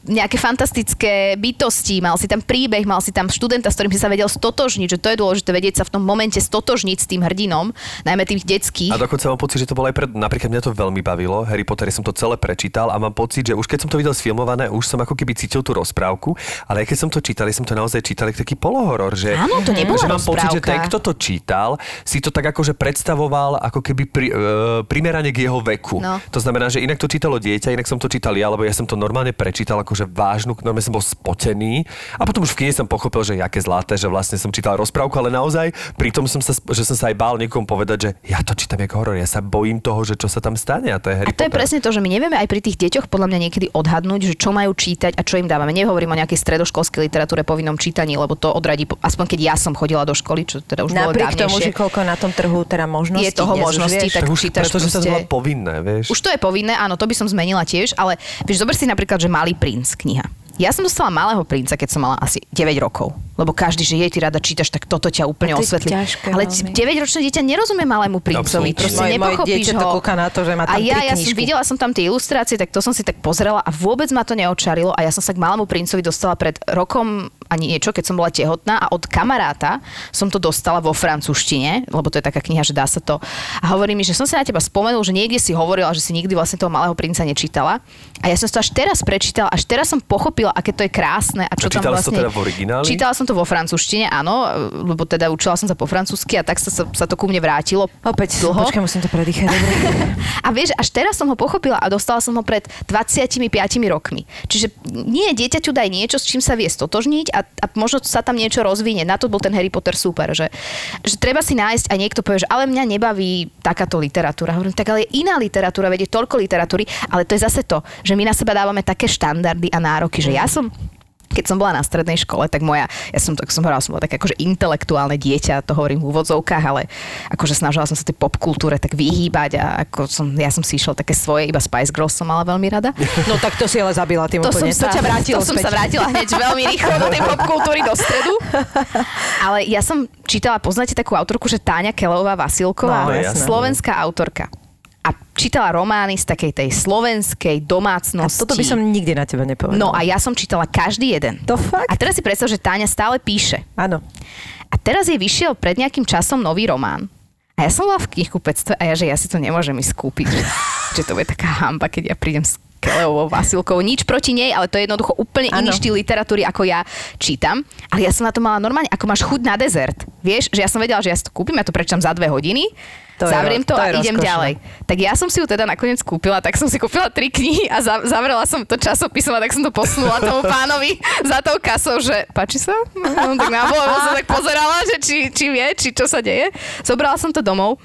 nejaké fantastické bytosti, mal si tam príbeh, mal si tam študenta, s ktorým si sa vedel stotožniť, že to je dôležité vedieť sa v tom momente stotožniť s tým hrdinom, najmä tých detských. A dokonca mám pocit, že to bolo aj pred... Napríklad mňa to veľmi bavilo. Harry Potter som to celé prečítal a mám pocit, že už keď som to videl sfilmované, už som ako keby cítil tú rozprávku, ale aj keď som to čítal, ja som to naozaj čítal taký polohoror, že, Áno, to nebola že mám pocit, že ten, kto to čítal, si to tak akože predstavoval ako keby pri, uh, primerane k jeho veku. No. To znamená, že inak to čítalo dieťa, inak som to čítal ja, lebo ja som to normálne prečítal čítal akože vážnu, normálne som bol spotený a potom už v kine som pochopil, že jaké zlaté, že vlastne som čítal rozprávku, ale naozaj pritom som sa, že som sa aj bál niekomu povedať, že ja to čítam ako horor, ja sa bojím toho, že čo sa tam stane a to je Harry A to je Potter. presne to, že my nevieme aj pri tých deťoch podľa mňa niekedy odhadnúť, že čo majú čítať a čo im dávame. Nehovorím o nejakej stredoškolskej literatúre povinnom čítaní, lebo to odradí, aspoň keď ja som chodila do školy, čo teda už bolo Napriek tomu, že dávnejšie. koľko na tom trhu teda možností Je toho možností, tak už, čítaš pretože sa to proste- bolo povinné, vieš. Už to je povinné, áno, to by som zmenila tiež, ale vieš, zober si napríklad, že Malý princ kniha. Ja som dostala Malého princa, keď som mala asi 9 rokov. Lebo každý, že jej ty rada čítaš, tak toto ťa úplne A to osvetlí. ťažké Ale veľmi. 9-ročné dieťa nerozumie Malému princovi. Absolútne. Proste Moje- moje nepochopíš dieťa ho. to na to, že má a tam ja, tri ja som videla som tam tie ilustrácie, tak to som si tak pozrela a vôbec ma to neočarilo a ja som sa k Malému princovi dostala pred rokom ani niečo, keď som bola tehotná a od kamaráta som to dostala vo francúzštine, lebo to je taká kniha, že dá sa to. A hovorí mi, že som sa na teba spomenul, že niekde si hovorila, že si nikdy vlastne toho Malého princa nečítala. A ja som to až teraz prečítala, až teraz som pochopila, aké to je krásne a čo A tam čítala si to vlastne... teda v origináli? Čítala som to vo francúzštine, áno, lebo teda učila som sa po francúzsky a tak sa, sa, sa to ku mne vrátilo. Opäť, dlho. počkaj, musím to predýchať. A vieš, až teraz som ho pochopila a dostala som ho pred 25 rokmi. Čiže nie dieťaťu daj niečo, s čím sa vie stotožniť a, a možno sa tam niečo rozvinie. Na to bol ten Harry Potter super, že, že treba si nájsť a niekto povie, že ale mňa nebaví takáto literatúra. Hovorím, tak ale je iná literatúra, vedie toľko literatúry, ale to je zase to, že my na seba dávame také štandardy a nároky, že ja som keď som bola na strednej škole, tak moja, ja som, tak som hovorila, som bola také akože intelektuálne dieťa, to hovorím v úvodzovkách, ale akože snažila som sa tej popkultúre tak vyhýbať a ako som, ja som si išla také svoje, iba Spice Girls som mala veľmi rada. No tak to si ale zabila tým To som, úplne. sa, to ťa vrátilo to som sa vrátila hneď veľmi rýchlo do tej popkultúry do stredu. Ale ja som čítala, poznáte takú autorku, že Táňa Kelová Vasilková, No, slovenská autorka. A čítala romány z takej tej slovenskej A domácnosti. toto by som nikdy na teba nepovedala. No a ja som čítala každý jeden. To fakt? A teraz si predstav, že Táňa stále píše. Áno. A teraz jej vyšiel pred nejakým časom nový román. A ja som bola v knihkupectve a ja, že ja si to nemôžem ísť kúpiť. Že, že to bude taká hamba, keď ja prídem s Keleovou Vasilkovou. Nič proti nej, ale to je jednoducho úplne iný Áno. štýl literatúry, ako ja čítam. Ale ja som na to mala normálne, ako máš chuť na dezert. Vieš, že ja som vedela, že ja si to kúpim, ja to prečítam za dve hodiny, To je zavriem ro- to, to a je idem rozkošné. ďalej. Tak ja som si ju teda nakoniec kúpila, tak som si kúpila tri knihy a za, zavrela som to časopisom a tak som to posunula tomu pánovi za tou kasou, že páči sa? No, tak na som tak pozerala, že či, či vie, či čo sa deje. Zobrala som to domov.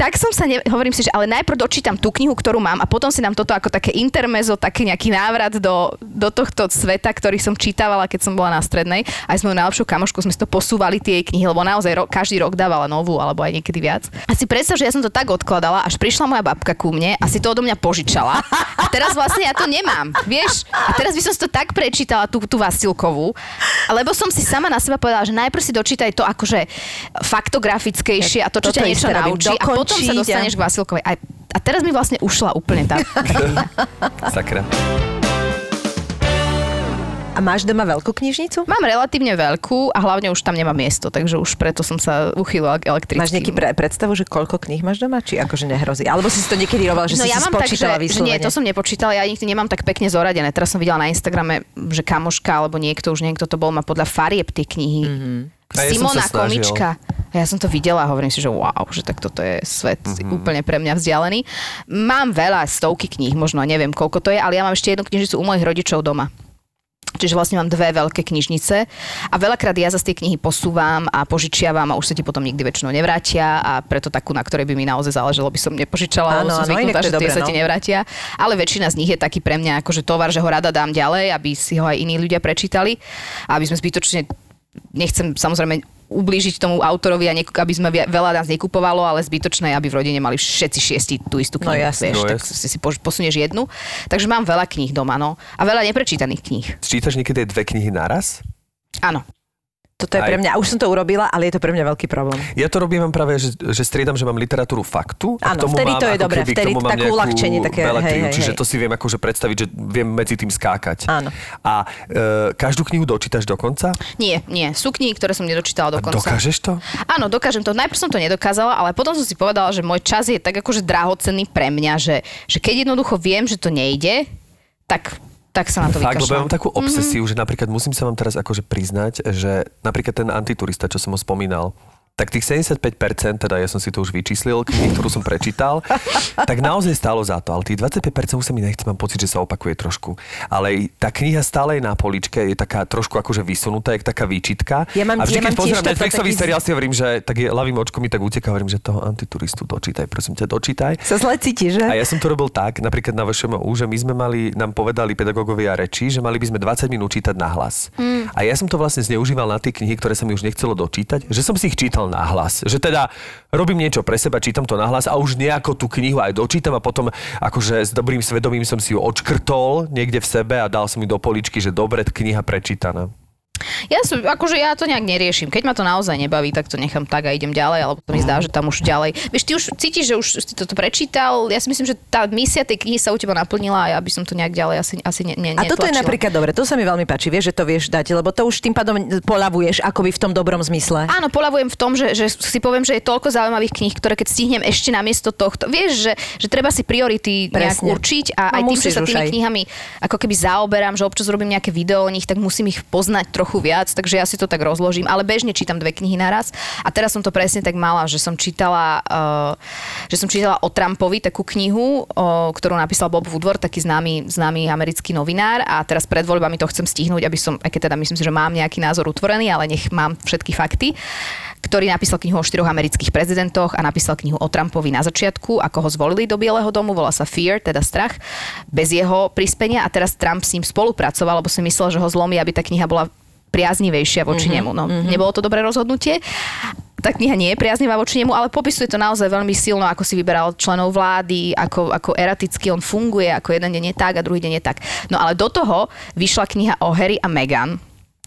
Tak som sa, ne, hovorím si, že ale najprv dočítam tú knihu, ktorú mám a potom si dám toto ako také intermezo, taký nejaký návrat do, do tohto sveta, ktorý som čítavala, keď som bola na strednej. Aj s mojou najlepšou kamoškou sme si to posúvali tie jej knihy, lebo naozaj ro, každý rok dávala novú, alebo aj niekedy viac. A si predstav, že ja som to tak odkladala, až prišla moja babka ku mne a si to odo mňa požičala. Teraz vlastne ja to nemám, vieš? A teraz by som si to tak prečítala, tú, tú Vasilkovú, lebo som si sama na seba povedala, že najprv si dočítaj to akože faktografickejšie a to, čo ťa niečo naučí a potom sa dostaneš k Vasilkovej. A, a teraz mi vlastne ušla úplne tá. Sakra. A máš doma veľkú knižnicu? Mám relatívne veľkú a hlavne už tam nemám miesto, takže už preto som sa uchýlila k elektrickým. Máš nejaký pre, predstavu, že koľko kníh máš doma? Či akože nehrozí? Alebo si to niekedy rovala, že no si ja si mám tak, že, spočítala že nie, vyslovene? to som nepočítala, ja nikdy nemám tak pekne zoradené. Teraz som videla na Instagrame, že kamoška alebo niekto, už niekto to bol, má podľa farieb tie knihy. Mm-hmm. A ja Simona. Komička. A ja som to videla a hovorím si, že wow, že tak toto je svet Mhm. mm-hmm. úplne pre mňa vzdialený. Mám veľa, stovky kníh, možno neviem koľko to je, ale ja mám ešte jednu knižnicu u mojich rodičov doma. Čiže vlastne mám dve veľké knižnice a veľakrát ja zase tie knihy posúvam a požičiavam a už sa ti potom nikdy väčšinou nevrátia a preto takú, na ktorej by mi naozaj záležalo, by som nepožičala, Áno, som zvyknutá, že tie sa ti no. nevrátia. Ale väčšina z nich je taký pre mňa akože tovar, že ho rada dám ďalej, aby si ho aj iní ľudia prečítali a aby sme zbytočne nechcem samozrejme ublížiť tomu autorovi a niek- aby sme veľa nás nekupovalo, ale zbytočné, aby v rodine mali všetci šiesti tú istú No knihu. jasne. vieš, No tak jasne. si si posunieš jednu. Takže mám veľa kníh doma, no. A veľa neprečítaných kníh. Čítaš niekedy dve knihy naraz? Áno. Toto je Aj- pre mňa, už som to urobila, ale je to pre mňa veľký problém. Ja to robím práve, že, že striedam, že mám literatúru faktu. a Áno, k tomu vtedy mám to je dobré, keby, vtedy nejakú uľahčenie, také, beletriu, hej, hej, čiže hej. to si viem akože predstaviť, že viem medzi tým skákať. Áno. A e, každú knihu dočítaš do konca? Nie, nie. Sú knihy, ktoré som nedočítala A dokonca. dokážeš to? Áno, dokážem to. Najprv som to nedokázala, ale potom som si povedala, že môj čas je tak akože drahocenný pre mňa, že, že keď jednoducho viem, že to nejde, tak, tak sa na to Fakt, lebo ja vykašľam. mám takú obsesiu, mm-hmm. že napríklad musím sa vám teraz akože priznať, že napríklad ten antiturista, čo som ho spomínal, tak tých 75%, teda ja som si to už vyčíslil, knihy, ktorú som prečítal, tak naozaj stálo za to. Ale tých 25% už sa mi nechce, mám pocit, že sa opakuje trošku. Ale tá kniha stále je na poličke, je taká trošku akože vysunutá, je taká výčitka. Ja mám- a vždy, ja keď pozerám Netflixový taký- seriál, si hovorím, že tak je ľavým očkom mi tak uteká, hovorím, že toho antituristu dočítaj, prosím ťa, dočítaj. Sa zle cíti, že? A ja som to robil tak, napríklad na VŠMU, že my sme mali, nám povedali pedagógovia reči, že mali by sme 20 minút čítať na hlas. Mm. A ja som to vlastne zneužíval na tie knihy, ktoré sa mi už nechcelo dočítať, že som si ich čítal na hlas. Že teda robím niečo pre seba, čítam to na hlas a už nejako tú knihu aj dočítam a potom akože s dobrým svedomím som si ju odškrtol niekde v sebe a dal som ju do poličky, že dobre, kniha prečítaná. Ja, som, akože ja to nejak neriešim. Keď ma to naozaj nebaví, tak to nechám tak a idem ďalej, alebo to mi zdá, že tam už ďalej. Vieš, ty už cítiš, že už si toto prečítal. Ja si myslím, že tá misia tej knihy sa u teba naplnila a ja by som to nejak ďalej asi, asi ne, ne, A toto je napríklad dobre, to sa mi veľmi páči, vieš, že to vieš dať, lebo to už tým pádom polavuješ akoby v tom dobrom zmysle. Áno, poľavujem v tom, že, že si poviem, že je toľko zaujímavých kníh, ktoré keď stihnem ešte namiesto tohto, vieš, že, že treba si priority nejak Presne. určiť a No, aj tým, že sa tými aj. knihami ako keby zaoberám, že občas robím nejaké video o nich, tak musím ich poznať trochu viac, takže ja si to tak rozložím, ale bežne čítam dve knihy naraz. A teraz som to presne tak mala, že som čítala, uh, že som čítala o Trumpovi takú knihu, o, ktorú napísal Bob Woodward, taký známy, známy americký novinár. A teraz pred voľbami to chcem stihnúť, aby som, aj keď teda myslím si, že mám nejaký názor utvorený, ale nech mám všetky fakty. Ktorý napísal knihu o štyroch amerických prezidentoch a napísal knihu o Trumpovi na začiatku, ako ho zvolili do Bieleho domu, volá sa Fear, teda strach, bez jeho prispenia. A teraz Trump s ním spolupracoval, lebo si myslel, že ho zlomí, aby tá kniha bola priaznivejšia voči mm-hmm, nemu. No, mm-hmm. nebolo to dobré rozhodnutie. Tá kniha nie je priaznivá voči nemu, ale popisuje to naozaj veľmi silno, ako si vyberal členov vlády, ako, ako eraticky on funguje, ako jeden deň je tak a druhý deň je tak. No ale do toho vyšla kniha o Harry a Meghan,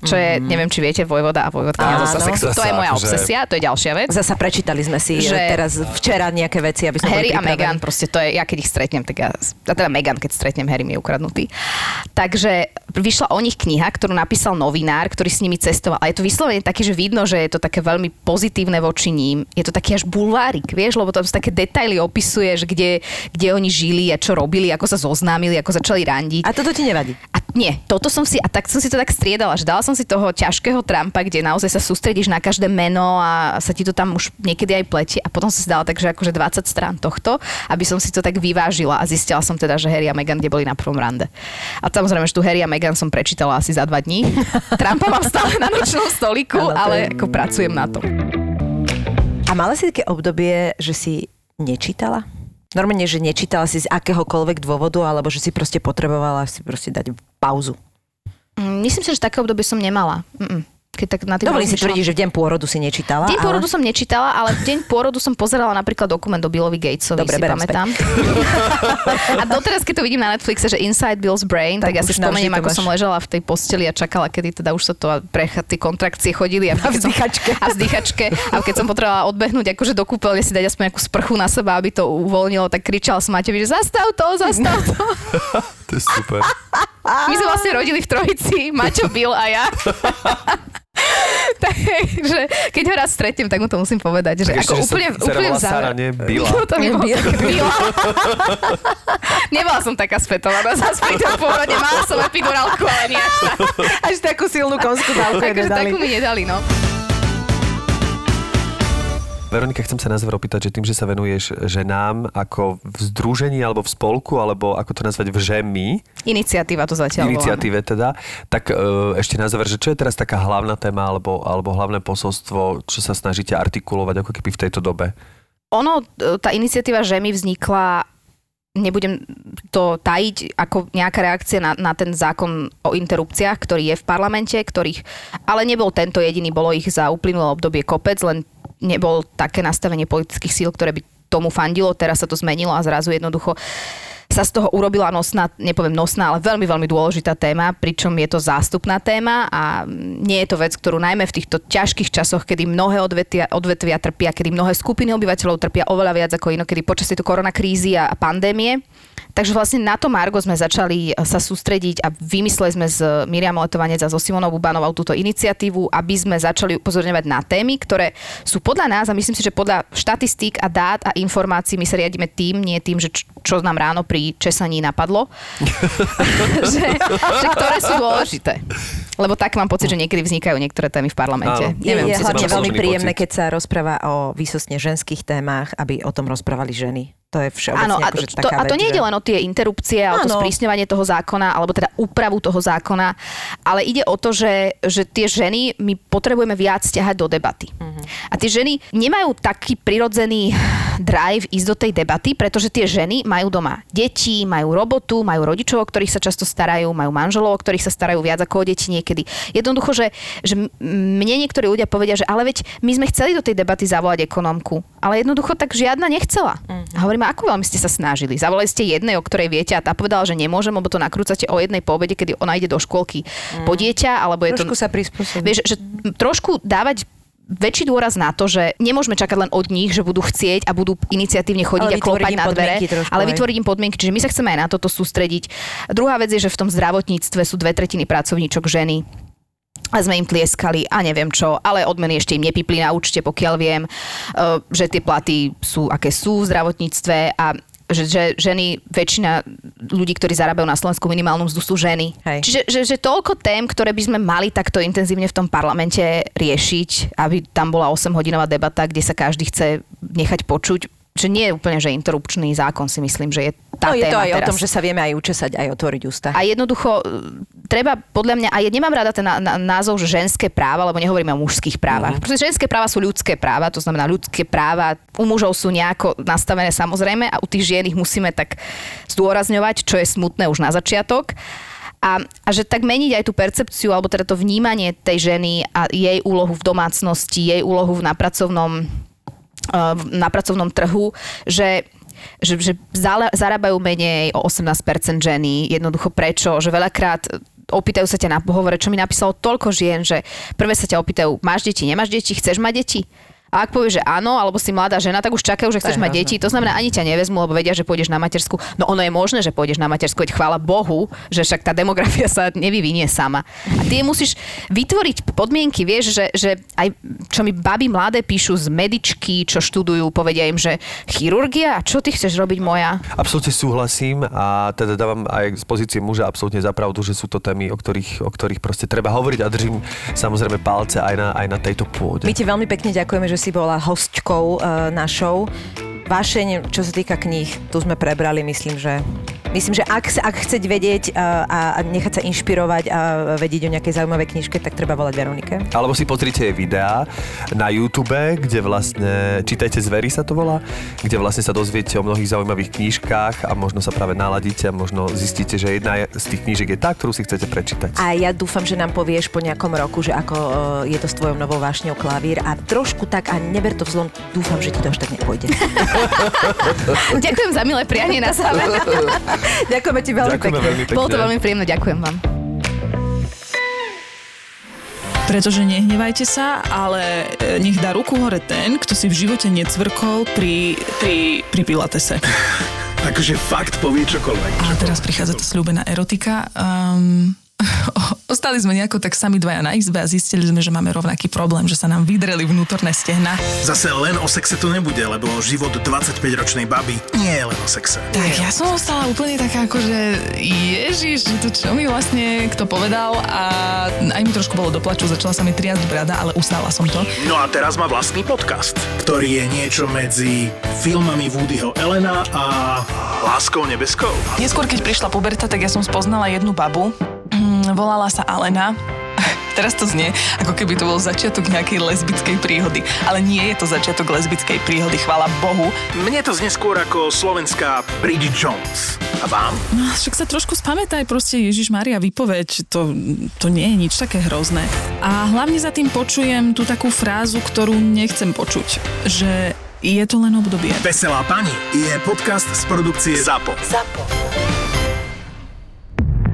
čo je, mm-hmm. neviem, či viete, Vojvoda a Vojvodka Áno. zo sexu. To je Zasa moja obsesia, to je ďalšia vec. Zasa prečítali sme si Že- že... teraz včera nejaké veci, aby sme Harry boli a. Meghan, proste to je, ja keď ich stretnem, tak ja, a teda Meghan, keď stretnem, Harry mi je ukradnutý. Takže vyšla o nich kniha, ktorú napísal novinár, ktorý s nimi cestoval. A je to vyslovene také, že vidno, že je to také veľmi pozitívne voči ním. Je to taký až bulvárik, vieš, lebo tam sú také detaily opisuje, že kde, kde oni žili a čo robili, ako sa zoznámili, ako začali randiť. A toto ti nevadí? A nie, toto som si, a tak som si to tak striedala, že dala som si toho ťažkého Trumpa, kde naozaj sa sústredíš na každé meno a sa ti to tam už niekedy aj pletie a potom som si dala takže akože 20 strán tohto, aby som si to tak vyvážila a zistila som teda, že Harry a Meghan kde boli na prvom rande. A samozrejme, že tu Harry a Meghan som prečítala asi za dva dní. Trumpa mám stále na nočnom stoliku, to ale ako pracujem na tom. A mala si také obdobie, že si nečítala? Normálne, že nečítala si z akéhokoľvek dôvodu, alebo že si proste potrebovala si proste dať pauzu. Mm, Myslím si, že také obdobie som nemala. Mm-mm. Keď tak na tým Dovolím si tvrdiť, že v deň pôrodu si nečítala. Deň ale... pôrodu som nečítala, ale v deň pôrodu som pozerala napríklad dokument o Billovi Gatesovi, Dobre, si berem pamätám. A doteraz, keď to vidím na Netflixe, že Inside Bill's Brain, tak, Tak ja si spomeniem, ako máš. som ležala v tej posteli a čakala, kedy teda už sa to precha, tie kontrakcie chodili. A, som- vzdychačke. A vzdychačke. A keď som potrebovala odbehnúť akože do kúpeľne si dať aspoň nejakú sprchu na seba, aby to uvoľnilo, tak kričala som Matevi, že zastav to, zastav to. To je super. My sme vlastne rodili v trojici, Maťo, Bill a ja. Takže keď ho raz stretnem, tak mu to musím povedať, že Tak ako ešte, že úplne, sa dcera úplne volá v záver- Sara, nie Bila. No, to nebolo Bila. Nebola som taká spätovaná zase pri tom pôrode. Mala som epidurálku, ale nie až tak. Až takú silnú konskú dávku Takže nedali. takú mi nedali, no. Veronika, chcem sa na záver opýtať, že tým, že sa venuješ ženám ako v združení alebo v spolku, alebo ako to nazvať v žemi, Iniciatíva to zatiaľ iniciatíve teda, tak e, ešte na záver, že čo je teraz taká hlavná téma alebo, alebo hlavné posolstvo, čo sa snažíte artikulovať ako keby v tejto dobe? Ono, e, tá iniciatíva Žemi vznikla nebudem to tajiť ako nejaká reakcia na, na ten zákon o interrupciách, ktorý je v parlamente, ktorých, ale nebol tento jediný, bolo ich za uplynulé obdobie kopec, len nebol také nastavenie politických síl, ktoré by tomu fandilo, teraz sa to zmenilo a zrazu jednoducho sa z toho urobila nosná, nepoviem nosná, ale veľmi, veľmi dôležitá téma, pričom je to zástupná téma a nie je to vec, ktorú najmä v týchto ťažkých časoch, kedy mnohé odvetvia, odvetvia trpia, kedy mnohé skupiny obyvateľov trpia oveľa viac ako inokedy počas tejto koronakrízy a, a pandémie. Takže vlastne na to Margo sme začali e, sa sústrediť a vymysleli sme s Miriam Letovanec a so Simonou Bubanovou túto iniciatívu, aby sme začali upozorňovať na témy, ktoré sú podľa nás a myslím si, že podľa štatistík a dát a informácií my sa riadíme tým, nie tým, že čo nám ráno pri česaní napadlo, že, že ktoré sú dôležité. Lebo tak mám pocit, že niekedy vznikajú niektoré témy v parlamente. Áno. Je, Neviem, je či hlavne veľmi príjemné, pocit. keď sa rozpráva o výsostne ženských témach, aby o tom rozprávali ženy. To je všeobecne Áno, a akože to, taká a to nie že- len o tie interrupcie a o to sprísňovanie toho zákona, alebo teda úpravu toho zákona, ale ide o to, že, že tie ženy my potrebujeme viac ťahať do debaty. Mhm. A tie ženy nemajú taký prirodzený drive ísť do tej debaty, pretože tie ženy majú doma deti, majú robotu, majú rodičov, o ktorých sa často starajú, majú manželov, o ktorých sa starajú viac ako o deti niekedy. Jednoducho, že, že mne niektorí ľudia povedia, že ale veď my sme chceli do tej debaty zavolať ekonomku, ale jednoducho tak žiadna nechcela. A hovorím, ako veľmi ste sa snažili. Zavolali ste jednej, o ktorej viete a tá povedala, že nemôžem, lebo to nakrúcate o jednej po obede, kedy ona ide do škôlky po dieťa, alebo je to... Trošku sa prispôsobiť. Vieš, že trošku dávať väčší dôraz na to, že nemôžeme čakať len od nich, že budú chcieť a budú iniciatívne chodiť Ale a klopať na dvere, trošku ale vytvoriť im podmienky, čiže my sa chceme aj na toto sústrediť. Druhá vec je, že v tom zdravotníctve sú dve tretiny pracovníčok ženy a sme im tlieskali a neviem čo, ale odmeny ešte im nepipli na účte, pokiaľ viem, eh, že tie platy sú, aké sú v zdravotníctve a že, že ženy, väčšina ľudí, ktorí zarábajú na Slovensku minimálnu mzdu sú ženy. Hej. Čiže že, že toľko tém, ktoré by sme mali takto intenzívne v tom parlamente riešiť, aby tam bola 8-hodinová debata, kde sa každý chce nechať počuť, že nie je úplne, že interrupčný zákon si myslím, že je tá no, je to aj teraz. o tom, že sa vieme aj učesať, aj otvoriť ústa. A jednoducho e, treba podľa mňa, a ja nemám rada ten názov, že ženské práva, lebo nehovoríme o mužských právach. Uh-huh. Pretože ženské práva sú ľudské práva, to znamená ľudské práva u mužov sú nejako nastavené samozrejme a u tých žien ich musíme tak zdôrazňovať, čo je smutné už na začiatok. A, a že tak meniť aj tú percepciu, alebo teda to vnímanie tej ženy a jej úlohu v domácnosti, jej úlohu na pracovnom na pracovnom trhu, že že, že zarábajú menej o 18% ženy. Jednoducho prečo? Že veľakrát opýtajú sa ťa na pohovore, čo mi napísalo toľko žien, že prvé sa ťa opýtajú, máš deti, nemáš deti, chceš mať deti? A ak povieš, že áno, alebo si mladá žena, tak už čakajú, že chceš mať deti. To znamená, ani ťa nevezmu, lebo vedia, že pôjdeš na matersku. No ono je možné, že pôjdeš na matersku, veď chvála Bohu, že však tá demografia sa nevyvinie sama. A ty musíš vytvoriť podmienky, vieš, že, že aj čo mi baby mladé píšu z medičky, čo študujú, povedia im, že chirurgia, čo ty chceš robiť moja? Absolútne súhlasím a teda dávam aj z pozície muža absolútne za pravdu, že sú to témy, o ktorých, o ktorých proste treba hovoriť a držím samozrejme palce aj na, aj na tejto pôde. My ti veľmi pekne ďakujeme, že si bola hostkou uh, našou. Vášeň, čo sa týka kníh, tu sme prebrali, myslím, že Myslím, že ak, ak chceť vedieť a, a nechať sa inšpirovať a vedieť o nejakej zaujímavej knižke, tak treba volať Veronike. Alebo si pozrite jej videá na YouTube, kde vlastne, čítajte zvery sa to volá, kde vlastne sa dozviete o mnohých zaujímavých knížkach a možno sa práve naladíte a možno zistíte, že jedna z tých knížek je tá, ktorú si chcete prečítať. A ja dúfam, že nám povieš po nejakom roku, že ako uh, je to s tvojou novou vášňou klavír a trošku tak, a neber to vzlom, dúfam, že ti to až tak nepôjde. Ďakujem za milé prianie na záver. Ďakujeme ti veľmi Ďakujeme pekne. veľmi pekne. Bolo to veľmi príjemné, ďakujem vám. Pretože nehnevajte sa, ale e, nech dá ruku hore ten, kto si v živote necvrkol pri, pri, pri pilatese. Akože fakt povie čokoľvek. A teraz prichádza tá slúbená erotika. Um, ostali sme nejako tak sami dvaja na izbe a zistili sme, že máme rovnaký problém, že sa nám vydreli vnútorné stehna. Zase len o sexe to nebude, lebo život 25-ročnej baby nie je len o sexe. Tak ja som ostala úplne taká ako, že ježiš, že to čo mi vlastne kto povedal a aj mi trošku bolo doplaču, začala sa mi triasť brada, ale ustála som to. No a teraz má vlastný podcast, ktorý je niečo medzi filmami Woodyho Elena a Láskou nebeskou. Neskôr, keď prišla puberta, tak ja som spoznala jednu babu. Mm, volala sa Alena. Teraz to znie, ako keby to bol začiatok nejakej lesbickej príhody. Ale nie je to začiatok lesbickej príhody, chvála Bohu. Mne to znie skôr ako slovenská Bridget Jones. A vám? No, však sa trošku spamätaj, proste Ježiš Maria, vypoveď, to, to nie je nič také hrozné. A hlavne za tým počujem tú takú frázu, ktorú nechcem počuť, že je to len obdobie. Veselá pani je podcast z produkcie ZAPO. Zapo.